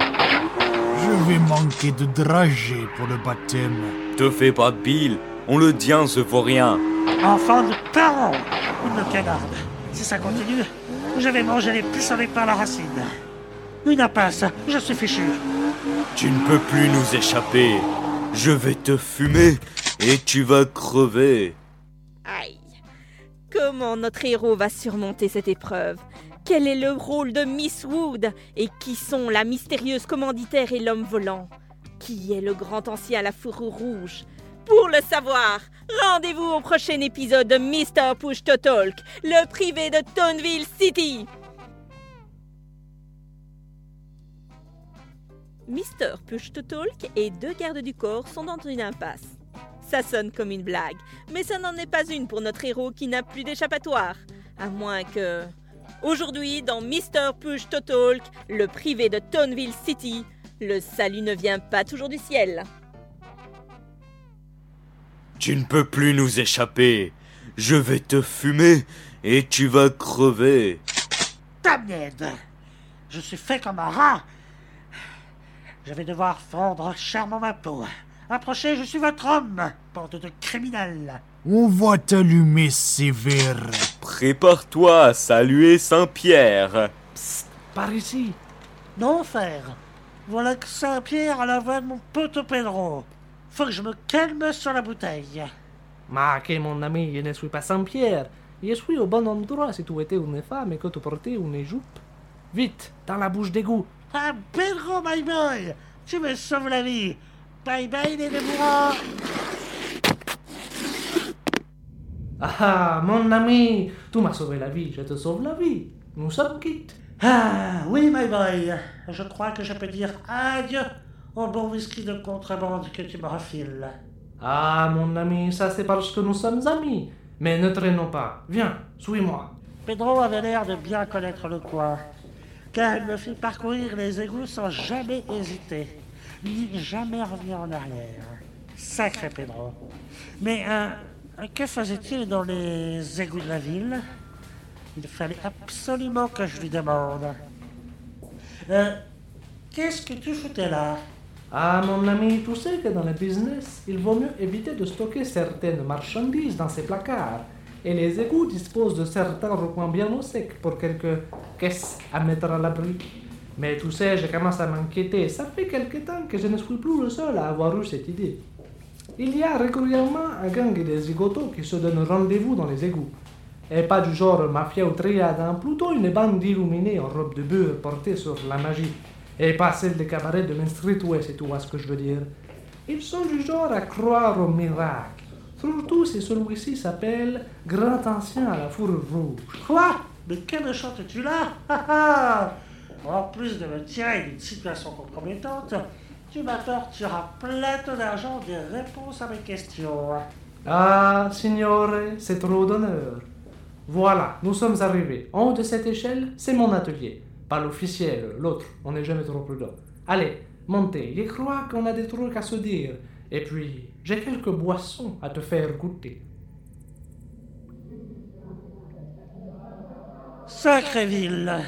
Je vais manquer de dragées pour le baptême. Te fais pas de bile. On le tient, ce vaut rien. Enfant de parents Une canarde. Si ça continue, je vais manger les pistolets par la racine. Une impasse, je suis fichu. Tu ne peux plus nous échapper. Je vais te fumer et tu vas crever. Aïe Comment notre héros va surmonter cette épreuve Quel est le rôle de Miss Wood Et qui sont la mystérieuse commanditaire et l'homme volant? Qui est le grand ancien à la fourrure rouge? Pour le savoir, rendez-vous au prochain épisode de Mr. Push to Talk, le privé de Toneville City. Mr. Push to Talk et deux gardes du corps sont dans une impasse. Ça sonne comme une blague, mais ça n'en est pas une pour notre héros qui n'a plus d'échappatoire. À moins que... Aujourd'hui, dans Mr. Push to Talk, le privé de Toneville City, le salut ne vient pas toujours du ciel. Tu ne peux plus nous échapper. Je vais te fumer et tu vas crever. Damned Je suis fait comme un rat. Je vais devoir fondre chèrement ma peau. Approchez, je suis votre homme, bande de criminels. On va t'allumer sévère. Prépare-toi à saluer Saint-Pierre. Par ici. Non, frère. Voilà que Saint-Pierre à la voix de mon pote Pedro. Faut que je me calme sur la bouteille. Ma que mon ami, je ne suis pas Saint-Pierre. Je suis au bon endroit si tu étais une femme et que tu portais une jupe. Vite, dans la bouche d'égout. Ah, Pedro, my boy Tu me sauves la vie Bye bye, les Ah, mon ami, tu m'as sauvé la vie, je te sauve la vie. Nous sommes quittes. Ah, oui, my boy. Je crois que je peux dire adieu au bon whisky de contrebande que tu me refiles. Ah, mon ami, ça c'est parce que nous sommes amis. Mais ne traînons pas. Viens, suis-moi. Pedro avait l'air de bien connaître le coin, car il me fit parcourir les égouts sans jamais hésiter, ni jamais revenir en arrière. Sacré Pedro. Mais euh, que faisait-il dans les égouts de la ville? Il fallait absolument que je lui demande. Euh, Qu'est-ce que tu foutais là? Ah, mon ami, tu sais que dans le business, il vaut mieux éviter de stocker certaines marchandises dans ses placards. Et les égouts disposent de certains recoins bien au sec pour quelques caisses à mettre à l'abri. Mais tu sais, je commence à m'inquiéter. Ça fait quelque temps que je ne suis plus le seul à avoir eu cette idée. Il y a régulièrement un gang de zigotos qui se donnent rendez-vous dans les égouts. Et pas du genre mafia ou triade, hein, plutôt une bande d'illuminés en robe de beurre portée sur la magie. Et pas celle des cabarets de Main Street tu vois ce que je veux dire. Ils sont du genre à croire au miracle. Surtout si celui-ci s'appelle Grand Ancien à la fourrure rouge. Quoi? Mais que me chantes-tu là? En plus de me tirer d'une situation compromettante, tu m'apporteras plein d'argent des réponses à mes questions. Ah, signore, c'est trop d'honneur. Voilà, nous sommes arrivés. En haut de cette échelle, c'est mon atelier. Pas l'officiel, l'autre, on n'est jamais trop prudent. Allez, montez, je crois qu'on a des trucs à se dire. Et puis, j'ai quelques boissons à te faire goûter. Sacrée ville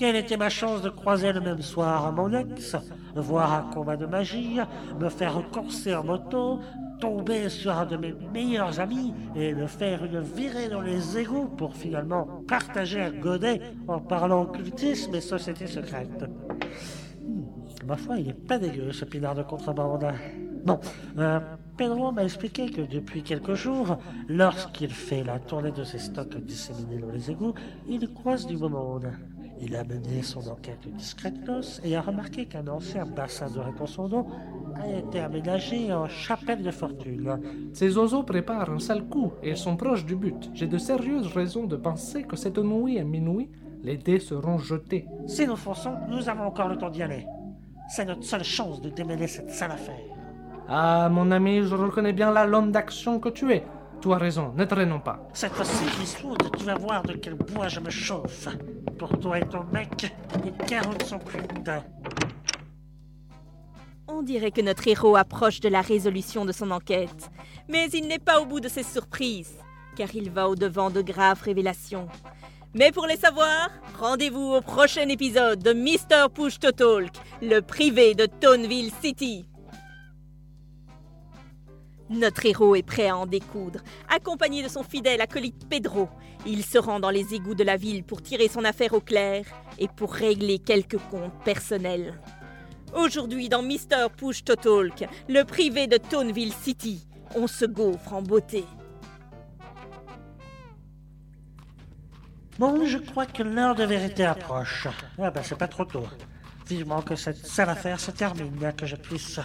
Quelle était ma chance de croiser le même soir mon ex, voir un combat de magie, me faire courser en moto, tomber sur un de mes meilleurs amis et me faire une virée dans les égouts pour finalement partager un godet en parlant occultisme et société secrète. Hmm, ma foi, il est pas dégueu ce pinard de contrebande. Bon, euh, Pedro m'a expliqué que depuis quelques jours, lorsqu'il fait la tournée de ses stocks disséminés dans les égouts, il croise du beau monde. Il a mené son enquête discrètement et a remarqué qu'un ancien bassin de d'eau a été aménagé en chapelle de fortune. Ces oiseaux préparent un sale coup et ils sont proches du but. J'ai de sérieuses raisons de penser que cette nuit à minuit, les dés seront jetés. Si nous fonçons, nous avons encore le temps d'y aller. C'est notre seule chance de démêler cette sale affaire. Ah, mon ami, je reconnais bien la l'homme d'action que tu es. Tu as raison, ne traînons pas. Cette fois-ci, Eastwood, tu vas voir de quel bois je me chauffe. Pour toi et ton mec, les carottes sont cuites. On dirait que notre héros approche de la résolution de son enquête. Mais il n'est pas au bout de ses surprises, car il va au-devant de graves révélations. Mais pour les savoir, rendez-vous au prochain épisode de Mr. Push to Talk, le privé de Toneville City. Notre héros est prêt à en découdre. Accompagné de son fidèle acolyte Pedro, il se rend dans les égouts de la ville pour tirer son affaire au clair et pour régler quelques comptes personnels. Aujourd'hui, dans Mr. Push to Talk, le privé de Toneville City, on se gaufre en beauté. Bon, je crois que l'heure de vérité approche. Ah ben, c'est pas trop tôt. Vivement que cette sale affaire se termine, bien que je puisse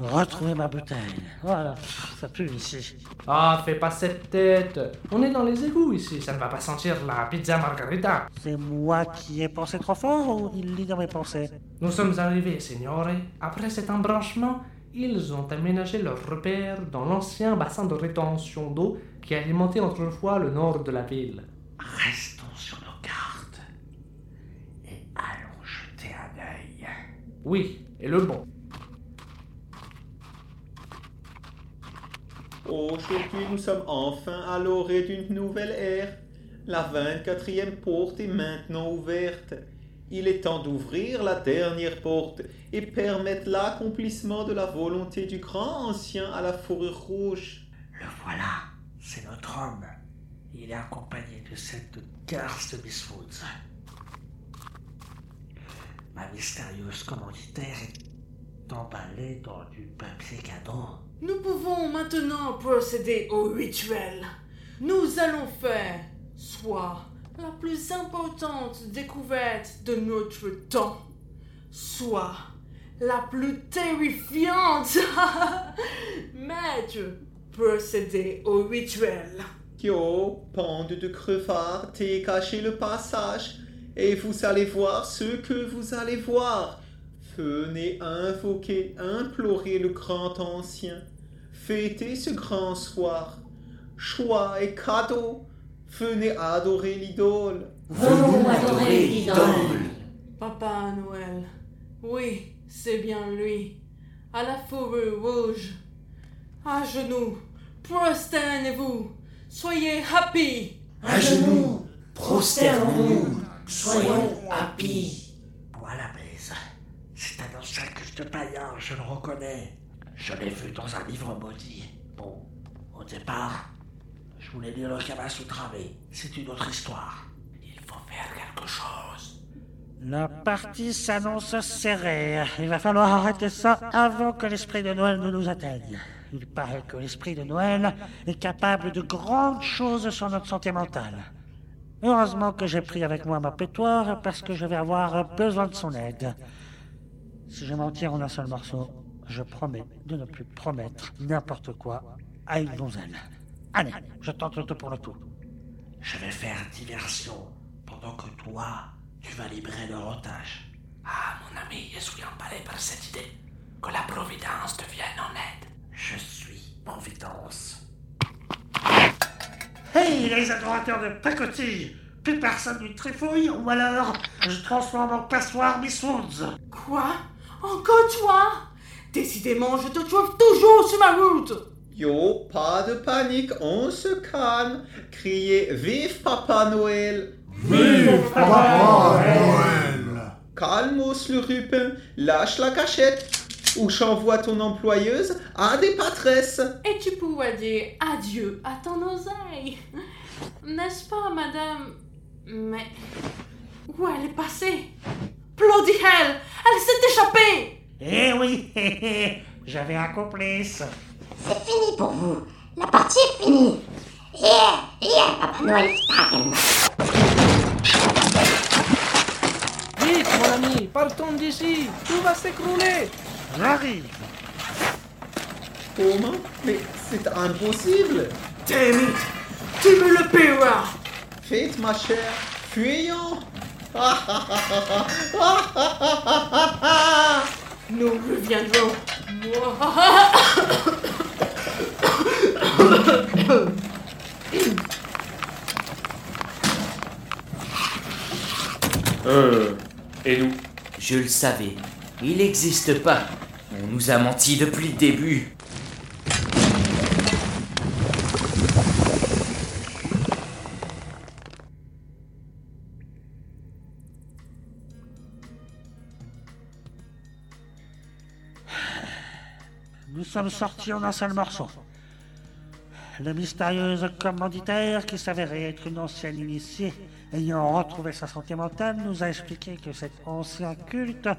retrouver ma bouteille. Voilà, ça pue ici. Ah, fais pas cette tête. On est dans les égouts ici, ça ne va pas sentir la pizza margarita. C'est moi qui ai pensé trop fort ou il lit dans mes pensées? Nous sommes arrivés, signore. Après cet embranchement, ils ont aménagé leur repère dans l'ancien bassin de rétention d'eau qui alimentait autrefois le nord de la ville. Restons sur nos gardes et allons jeter un œil. Oui, et le bon. Aujourd'hui, nous sommes enfin à l'orée d'une nouvelle ère. La 24e porte est maintenant ouverte. Il est temps d'ouvrir la dernière porte et permettre l'accomplissement de la volonté du grand ancien à la fourrure rouge. Le voilà, c'est notre homme. Il est accompagné de cette garce de Miss Woods. Ma mystérieuse commanditaire est emballée dans du papier cadeau. Nous pouvons maintenant procéder au rituel. Nous allons faire soit la plus importante découverte de notre temps, soit la plus terrifiante. Maître, procédez au rituel. Yo, bande de crevards, t'es caché le passage, et vous allez voir ce que vous allez voir. Venez invoquer, implorer le grand ancien. Fêtez ce grand soir. Choix et cadeaux. Venez adorer l'idole. Venons adorer l'idole. Papa Noël. Oui, c'est bien lui. À la fourrure rouge. À genoux. Prosternez-vous. Soyez happy. À genoux. Prosternons-nous. Soyons happy. Culte païen, je le reconnais. Je l'ai vu dans un livre maudit. Bon, au départ, je voulais lire le Kamasutra, mais c'est une autre histoire. Il faut faire quelque chose. La partie s'annonce serrée. Il va falloir arrêter ça avant que l'esprit de Noël ne nous atteigne. Il paraît que l'esprit de Noël est capable de grandes choses sur notre santé mentale. Heureusement que j'ai pris avec moi ma pétoire parce que je vais avoir besoin de son aide. Si je m'en tire en un seul morceau, je promets de ne plus promettre n'importe quoi à une donzelle. Allez, je tente le tout pour le tout. Je vais faire diversion pendant que toi, tu vas libérer leur otage. Ah, mon ami, je suis emballé par cette idée. Que la Providence te vienne en aide. Je suis Providence. Hey, les adorateurs de pacotille Plus personne ne trifouille ou alors je transforme en passoire Miss Woods. Quoi? Encore toi? Décidément, je te trouve toujours sur ma route. Yo, pas de panique, on se calme. Criez Vive Papa Noël Vive Papa Noël Calmos le rupin, lâche la cachette ou j'envoie ton employeuse à des patresses. Et tu pourrais dire adieu à ton oseille. N'est-ce pas, madame? Mais où elle est passée? Bloody hell Elle s'est échappée Eh oui, j'avais un complice. C'est fini pour vous. La partie est finie. Yeah, yeah, Papa Noël. Vite, mon ami, partons d'ici. Tout va s'écrouler. J'arrive. Comment? Mais c'est impossible. Damn it Tu me le paieras Faites, ma chère, fuyons. Nous reviendrons. Euh. Et nous? Je le savais. Il n'existe pas. On nous a menti depuis le début. Sommes sortis en un seul morceau. La mystérieuse commanditaire, qui s'avérait être une ancienne initiée, ayant retrouvé sa santé mentale, nous a expliqué que cet ancien culte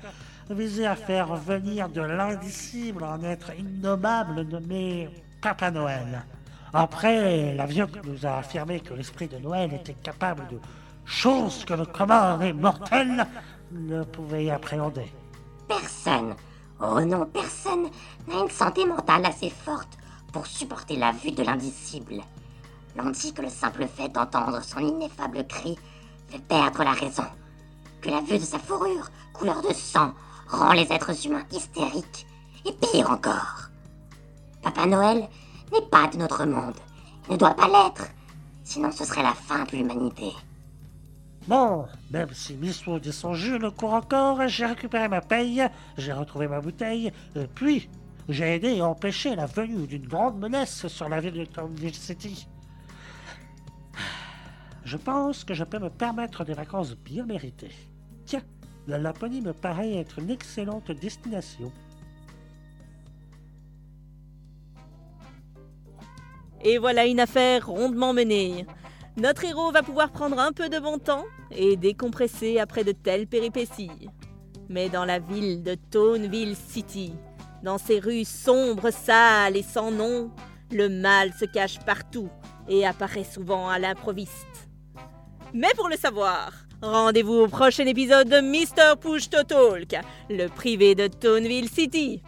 visait à faire venir de l'indicible un être innommable nommé Papa Noël. Après, l'avion nous a affirmé que l'esprit de Noël était capable de choses que le commun mortel ne pouvait appréhender. Personne, oh non, personne n'a une santé mentale assez forte pour supporter la vue de l'indicible. L'on dit que le simple fait d'entendre son ineffable cri fait perdre la raison, que la vue de sa fourrure, couleur de sang, rend les êtres humains hystériques, et pire encore. Papa Noël n'est pas de notre monde, il ne doit pas l'être, sinon ce serait la fin de l'humanité. Bon, même si Miss et son jus ne courent encore, j'ai récupéré ma paye, j'ai retrouvé ma bouteille, et puis j'ai aidé à empêcher la venue d'une grande menace sur la ville de Townville City. Je pense que je peux me permettre des vacances bien méritées. Tiens, la Laponie me paraît être une excellente destination. Et voilà une affaire rondement menée. Notre héros va pouvoir prendre un peu de bon temps et décompresser après de telles péripéties. Mais dans la ville de Toneville City, dans ces rues sombres, sales et sans nom, le mal se cache partout et apparaît souvent à l'improviste. Mais pour le savoir, rendez-vous au prochain épisode de Mr. Push to Talk, le privé de Toneville City.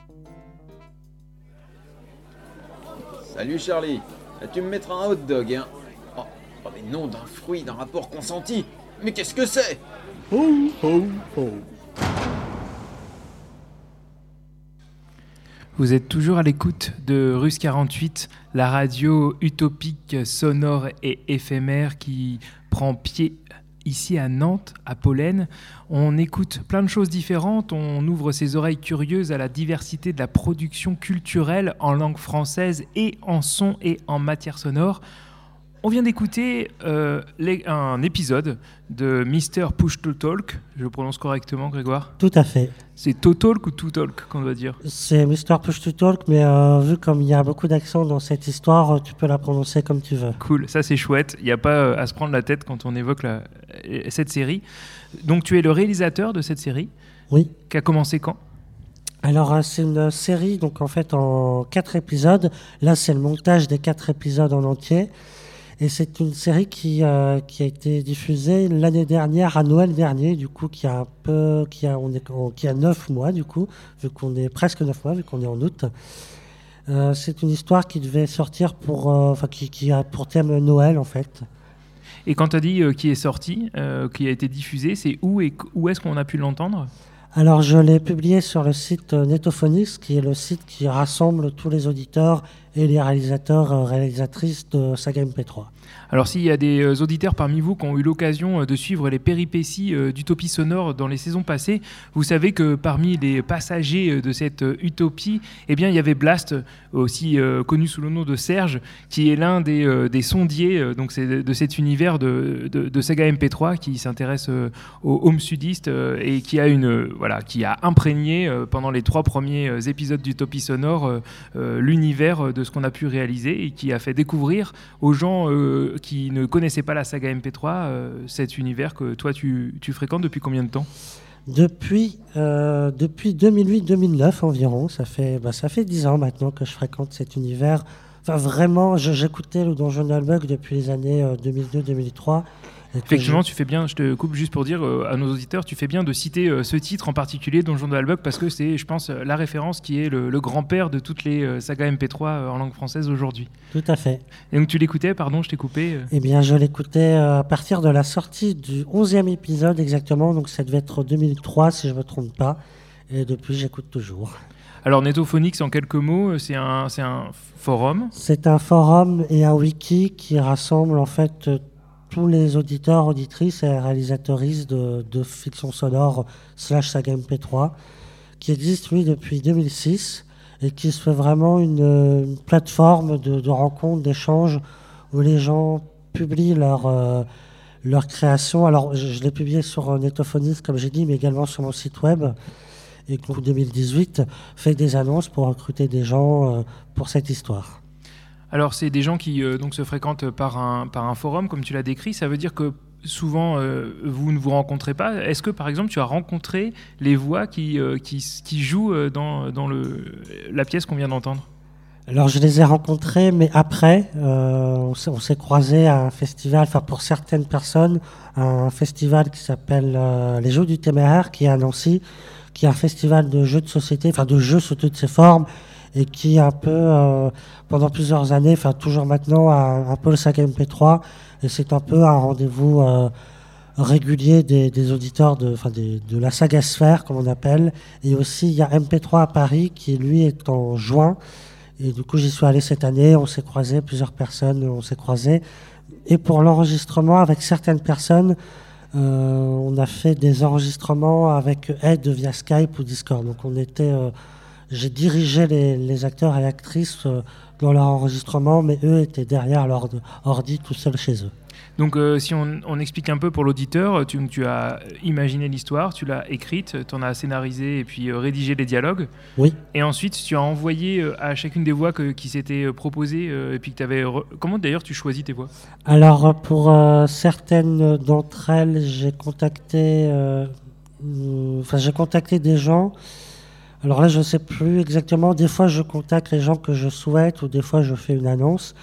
Salut Charlie, tu me mettras un hot dog, hein oh, mais non d'un fruit d'un rapport consenti Mais qu'est-ce que c'est? Ho, ho, ho. Vous êtes toujours à l'écoute de Russe 48, la radio utopique, sonore et éphémère qui prend pied ici à Nantes, à Pollen. On écoute plein de choses différentes, on ouvre ses oreilles curieuses à la diversité de la production culturelle en langue française et en son et en matière sonore. On vient d'écouter euh, un épisode de Mister Push to Talk. Je le prononce correctement, Grégoire? Tout à fait. C'est To Talk ou To Talk qu'on doit dire? C'est Mr. Push to Talk, mais euh, vu comme il y a beaucoup d'accent dans cette histoire, tu peux la prononcer comme tu veux. Cool, ça c'est chouette. Il n'y a pas euh, à se prendre la tête quand on évoque la- cette série. Donc tu es le réalisateur de cette série? Oui. Qui a commencé quand? Alors, c'est une série, donc en fait, en quatre épisodes. Là, c'est le montage des quatre épisodes en entier. Et c'est une série qui, euh, qui a été diffusée l'année dernière, à Noël dernier, du coup, qui a un peu, qui a, on est, qui a neuf mois, du coup, vu qu'on est presque neuf mois, vu qu'on est en août. Euh, c'est une histoire qui devait sortir pour, euh, enfin, qui, qui a pour thème Noël, en fait. Et quand tu as dit qui est sorti, qui a été diffusé, c'est où et où est-ce qu'on a pu l'entendre? Alors, je l'ai publié sur le site euh, Netophonix, qui est le site qui rassemble tous les auditeurs et les réalisateurs, euh, réalisatrices de Saga MP3. Alors s'il y a des euh, auditeurs parmi vous qui ont eu l'occasion euh, de suivre les péripéties euh, d'Utopie Sonore dans les saisons passées, vous savez que parmi les passagers de cette utopie, eh bien, il y avait Blast, aussi connu sous le nom de Serge, qui est l'un des, des sondiers donc de, cet univers de, de- Saga MP3 qui s'intéresse aux home sudistes et qui a, une, voilà, qui a imprégné pendant les trois premiers épisodes d'Utopie Sonore l'univers de ce qu'on a pu réaliser et qui a fait découvrir aux gens qui ne connaissaient pas la saga MP3 euh, cet univers que toi tu, fréquentes depuis combien de temps Depuis, euh, depuis 2008-2009 environ, ça fait, bah, ça fait 10 ans maintenant que je fréquente cet univers. Enfin, vraiment, j'écoutais le Donjon Nullbug depuis les années euh, 2002-2003. Effectivement, tu fais bien, je te coupe juste pour dire euh, à nos auditeurs, tu fais bien de citer euh, ce titre en particulier, Donjon de Halbug, parce que c'est, je pense, euh, la référence qui est le, le grand-père de toutes les euh, sagas MP3 euh, en langue française aujourd'hui. Tout à fait. Et donc tu l'écoutais, pardon, je t'ai coupé. Eh bien, je l'écoutais à partir de la sortie du 11e épisode exactement, donc ça devait être 2003 si je ne me trompe pas. Et depuis, j'écoute toujours. Alors Netophonix, en quelques mots, c'est un, un forum. C'est un forum et un wiki qui rassemble en fait tous les auditeurs, auditrices et réalisatrices de, de fiction sonore slash saga MP3 qui existe lui depuis 2006 et qui se fait vraiment une, plateforme de, rencontres, d'échanges où les gens publient leur, euh, création. Alors je, l'ai publié sur euh, Netophonix comme j'ai dit, mais également sur mon site web et qui, en 2018 fait des annonces pour recruter des gens euh, pour cette histoire. Alors, c'est des gens qui euh, donc se fréquentent par un, par un forum, comme tu l'as décrit. Ça veut dire que souvent, euh, vous ne vous rencontrez pas. Est-ce que, par exemple, tu as rencontré les voix qui, euh, qui, jouent dans, dans le, la pièce qu'on vient d'entendre? Alors je les ai rencontrés, mais après, on s'est- croisés à un festival, enfin pour certaines personnes, un festival qui s'appelle Les Jeux du Téméraire, qui est à Nancy, qui est un festival de jeux de société, enfin de jeux sous toutes ses formes, et qui un peu, euh, pendant plusieurs années, enfin toujours maintenant, a un peu le sac MP3, et c'est un peu un rendez-vous euh, régulier des, auditeurs de, des- de la saga sphère, comme on appelle, et aussi il y a MP3 à Paris, qui lui est en juin, et du coup, j'y suis allé cette année, on s'est croisés, plusieurs personnes, on s'est croisés. Et pour l'enregistrement avec certaines personnes, euh, on a fait des enregistrements avec aide via Skype ou Discord. Donc on était, j'ai dirigé les, les acteurs et actrices euh, dans leur enregistrement, mais eux étaient derrière leur ordi tout seuls chez eux. Donc, euh, si on, on explique un peu pour l'auditeur, tu, tu as imaginé l'histoire, tu l'as écrite, tu en as scénarisé et puis euh, rédigé les dialogues. Oui. Et ensuite, tu as envoyé euh, à chacune des voix que- qui s'étaient proposées et puis que tu avais. Comment d'ailleurs tu choisis tes voix? Alors pour certaines d'entre elles, j'ai contacté, enfin j'ai contacté des gens. Alors là, je ne sais plus exactement. Des fois, je contacte les gens que je souhaite, ou des fois, je fais une annonce.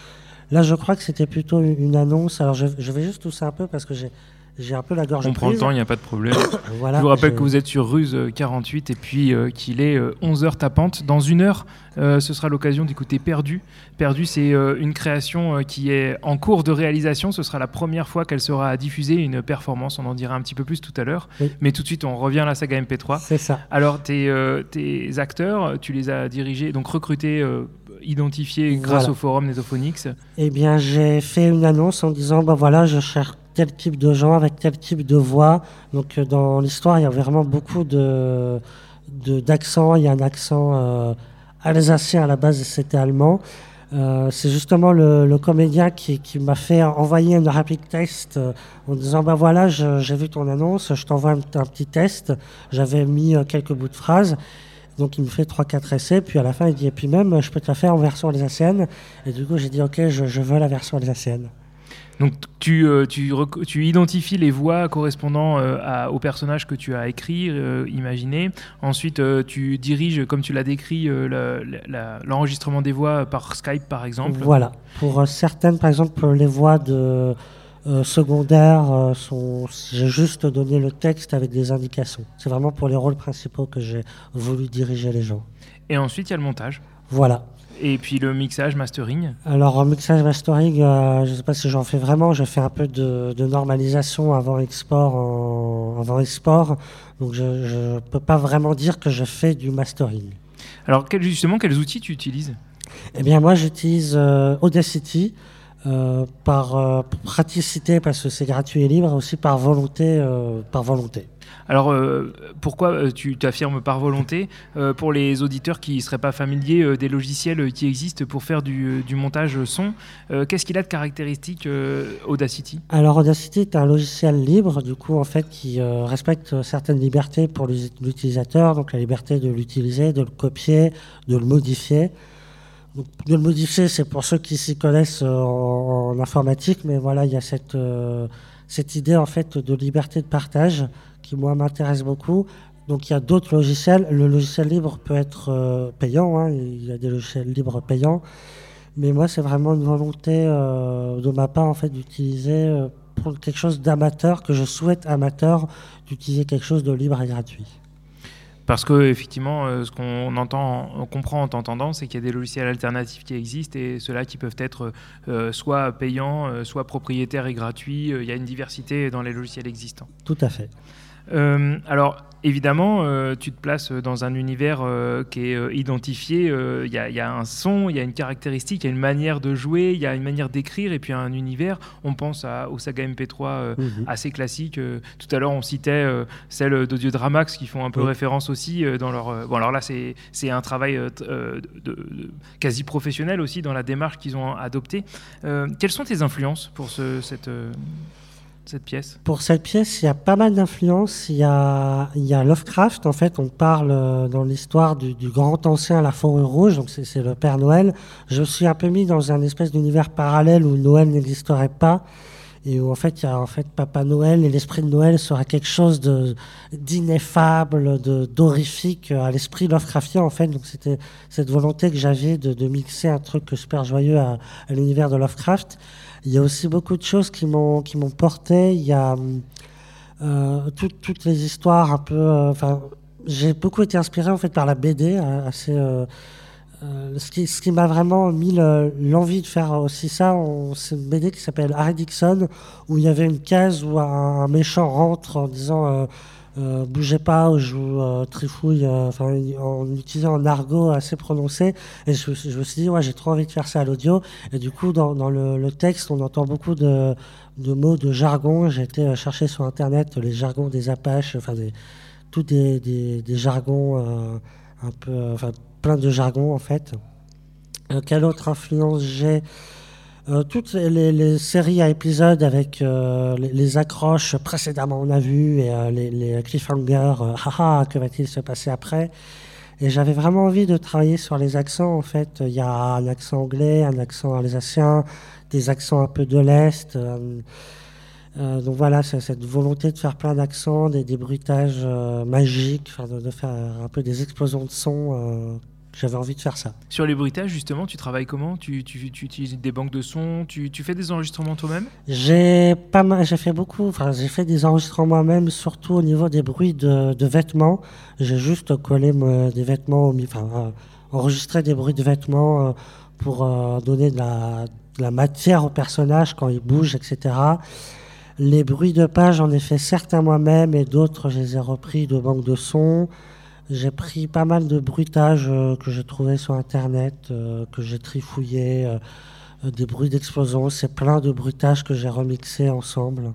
Là, je crois que c'était plutôt une annonce. Alors, je, vais juste tousser un peu parce que j'ai j'ai un peu la gorge On prend le prise. temps, il n'y a pas de problème. Voilà, je vous rappelle je- que vous êtes sur Ruse euh, 48 et puis euh, qu'il est 11h tapante. Dans une heure, euh, ce sera l'occasion d'écouter Perdu. Perdu, c'est euh, une création euh, qui est en cours de réalisation. Ce sera la première fois qu'elle sera diffusée, une performance. On en dira un petit peu plus tout à l'heure. Oui. Mais tout de suite, on revient à la saga MP3. C'est ça. Alors, tes, euh, tes acteurs, tu les as dirigés, donc recrutés, euh, identifiés grâce Voilà. au forum Netophonix. Eh bien, j'ai fait une annonce en disant, bah voilà, je cherche tel type de gens avec tel type de voix. Donc, euh, dans l'histoire, il y a vraiment beaucoup de d'accents. il y a un accent euh, alsacien à la base, c'était allemand. Euh, c'est justement le, comédien qui, m'a fait envoyer une rapid test euh, en disant bah voilà j'ai vu ton annonce je t'envoie un, un petit test j'avais mis quelques bouts de phrases donc il me fait 3-4 essais puis à la fin il dit et puis même je peux te la faire en version alsacienne et du coup j'ai dit ok je, je veux la version alsacienne Donc tu, euh, tu, tu identifies les voix correspondant euh, à- au personnage que tu as écrit, euh, imaginé. Ensuite, euh, tu diriges, comme tu l'as décrit, l'enregistrement des voix par Skype, par exemple. Voilà. Pour certaines, par exemple, les voix de secondaires sont. J'ai juste donné le texte avec des indications. C'est vraiment pour les rôles principaux que j'ai voulu diriger les gens. Et ensuite, il y a le montage. Voilà. Et puis le mixage, mastering. Alors mixage mastering, euh, je ne sais pas si j'en fais vraiment. Je fais un peu de, de normalisation avant export. En, avant export. Donc je ne peux pas vraiment dire que je fais du mastering. Alors quel- justement, quels outils tu utilises? Eh bien, moi, j'utilise euh, Audacity euh, par euh, praticité parce que c'est gratuit et libre, aussi par volonté. euh, par volonté. Alors, pourquoi tu t'affirmes par volonté? Pour les auditeurs qui ne seraient pas familiers des logiciels qui existent pour faire du, du montage son, qu'est-ce qu'il a de caractéristique Audacity? Alors, Audacity est un logiciel libre, du coup, en fait, qui respecte certaines libertés pour l'utilisateur, donc la liberté de l'utiliser, de le copier, de le modifier. Donc, le modifier, c'est pour ceux qui s'y connaissent euh, en, informatique, mais voilà, il y a cette, euh, cette idée, en fait, de liberté de partage qui, moi, m'intéresse beaucoup. Donc, il y a d'autres logiciels. Le logiciel libre peut être euh, payant, hein, il y a des logiciels libres payants. Mais moi, c'est vraiment une volonté de ma part, en fait, d'utiliser pour quelque chose d'amateur, que je souhaite amateur, d'utiliser quelque chose de libre et gratuit. Parce que effectivement, euh, ce qu'on entend, on comprend en t'entendant, c'est qu'il y a des logiciels alternatifs qui existent et ceux-là qui peuvent être euh, soit payants, euh, soit propriétaires et gratuits. Il y a une diversité dans les logiciels existants. Tout à fait. Euh, alors, évidemment, euh, tu te places dans un univers euh, qui est euh, identifié. euh, Il y, a- il y a un son, il y a une caractéristique, il y a une manière de jouer, il y a une manière d'écrire, et puis un univers. On pense à, au saga MP3 euh, Mhm. assez classique. euh, tout à l'heure, on citait euh, celle d'Audio Dramax qui font un peu Oui. référence aussi euh, dans leur. euh, bon, alors là, c'est un travail euh, t- euh, de, de- quasi professionnel aussi dans la démarche qu'ils ont adoptée. Euh, quelles sont tes influences pour ce- cette, euh, Pour cette pièce, il y a pas mal d'influences. Il y a, Lovecraft, en fait, on parle euh, dans l'histoire du, grand ancien la forêt rouge, donc c'est le Père Noël. Je suis un peu mis dans un espèce d'univers parallèle où Noël n'existerait pas et où en fait il y a en fait Papa Noël et l'esprit de Noël serait quelque chose d'ineffable, de d'horrifique à l'esprit Lovecraftien en fait. Donc c'était cette volonté que j'avais de, mixer un truc super joyeux à, l'univers de Lovecraft. Il y a aussi beaucoup de choses qui m'ont qui m'ont porté. Il y a euh, toutes- les histoires un peu. euh, j'ai beaucoup été inspiré en fait par la BD, euh, assez. euh, euh, ce qui, m'a vraiment mis le- l'envie de faire aussi ça, c'est une BD qui s'appelle Harry Dixon, où il y avait une case où un, méchant rentre en disant euh, euh, bougez pas, ou je vous trifouille, en utilisant un argot assez prononcé. Et je, me suis dit, ouais, j'ai trop envie de faire ça à l'audio. Et du coup, dans, le, texte, on entend beaucoup de, mots, de jargon. J'ai été chercher sur Internet les jargons des Apaches, enfin, tous des, jargons un peu, plein de jargons en fait. Euh, quelle autre influence j'ai? Euh, Toutes les, séries à épisodes avec euh, les, accroches précédemment on a vu et les, les cliffhangers, haha, que va-t-il se passer après? Et j'avais vraiment envie de travailler sur les accents en fait. Il y a un accent anglais, un accent alsacien, des accents un peu de l'Est. donc voilà, c'est cette volonté de faire plein d'accents, des, des bruitages magiques, de, de faire un peu des explosions de son. J'avais envie de faire ça. Sur les bruitages, justement, tu travailles comment? Tu, tu- tu utilises des banques de sons? Tu, tu fais des enregistrements toi-même? J'ai pas mal, j'ai fait beaucoup, enfin j'ai fait des enregistrements moi-même, surtout au niveau des bruits de, de vêtements. J'ai juste collé me- des vêtements, enfin euh, enregistré des bruits de vêtements euh, pour euh, donner de la, de la matière au personnage quand il bouge, etc. Les bruits de page, j'en ai fait certains moi-même et d'autres, je les ai repris de banques de sons. J'ai pris pas mal de bruitages euh, que j'ai trouvé sur Internet, euh, que j'ai trifouillé, euh, des bruits d'explosion. C'est plein de bruitages que j'ai remixés ensemble.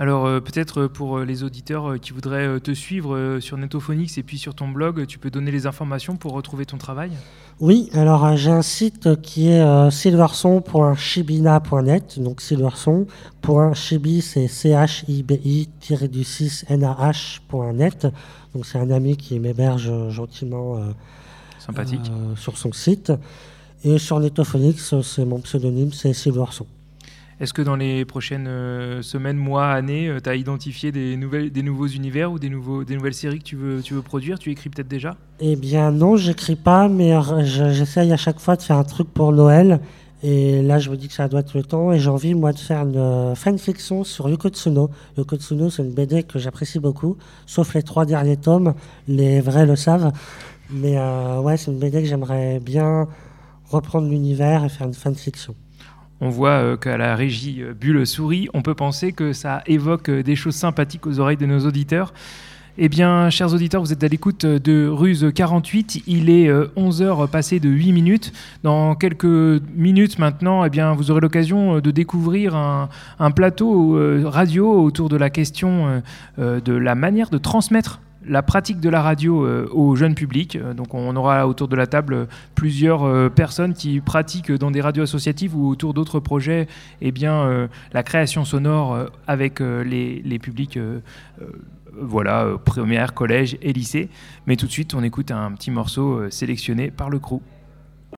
Alors euh, peut-être pour les auditeurs euh, qui voudraient euh, te suivre sur Netophonix et puis sur ton blog, tu peux donner les informations pour retrouver ton travail? Oui, alors j'ai un site qui est silverson.shibina.net, donc silverson.chibi, c'est C-H-I-B-I-du-6-N-A-H.net. Donc c'est un ami qui m'héberge euh, gentiment euh, Sympathique. euh, sur son site. Et sur Netophonix, c'est mon pseudonyme, c'est Silverson. Est-ce que dans les prochaines euh, semaines, mois, années, tu as identifié des, nouvelles, des nouveaux univers ou des, nouveaux, des nouvelles séries que tu veux, tu veux produire? Tu écris peut-être déjà? Eh bien non, j'écris pas, mais je- j'essaye à chaque fois de faire un truc pour Noël. Et là, je me dis que ça doit être le temps. Et j'ai envie, moi, de faire une euh, fanfiction sur Yoko Tsuno. Yoko Tsuno, c'est une BD que j'apprécie beaucoup, sauf les trois derniers tomes. Les vrais le savent. Mais euh, ouais, c'est une BD que j'aimerais bien reprendre l'univers et faire une fanfiction. On voit euh, qu'à la régie euh, Bulle Souris, on peut penser que ça évoque des choses sympathiques aux oreilles de nos auditeurs. Eh bien, chers auditeurs, vous êtes à l'écoute de Ruse 48. Il est 11h passé de 8 minutes. Dans quelques minutes maintenant, eh bien, vous aurez l'occasion euh, de découvrir un, plateau euh, radio autour de la question euh, euh, de la manière de transmettre la pratique de la radio euh, au jeune public. Euh, donc on aura autour de la table euh, plusieurs euh, personnes qui pratiquent dans des radios associatives ou autour d'autres projets eh bien, euh, la création sonore euh, avec euh, les, publics euh, euh, voilà, euh, primaire, collège et lycée. Mais tout de suite, on écoute un petit morceau euh, sélectionné par le crew.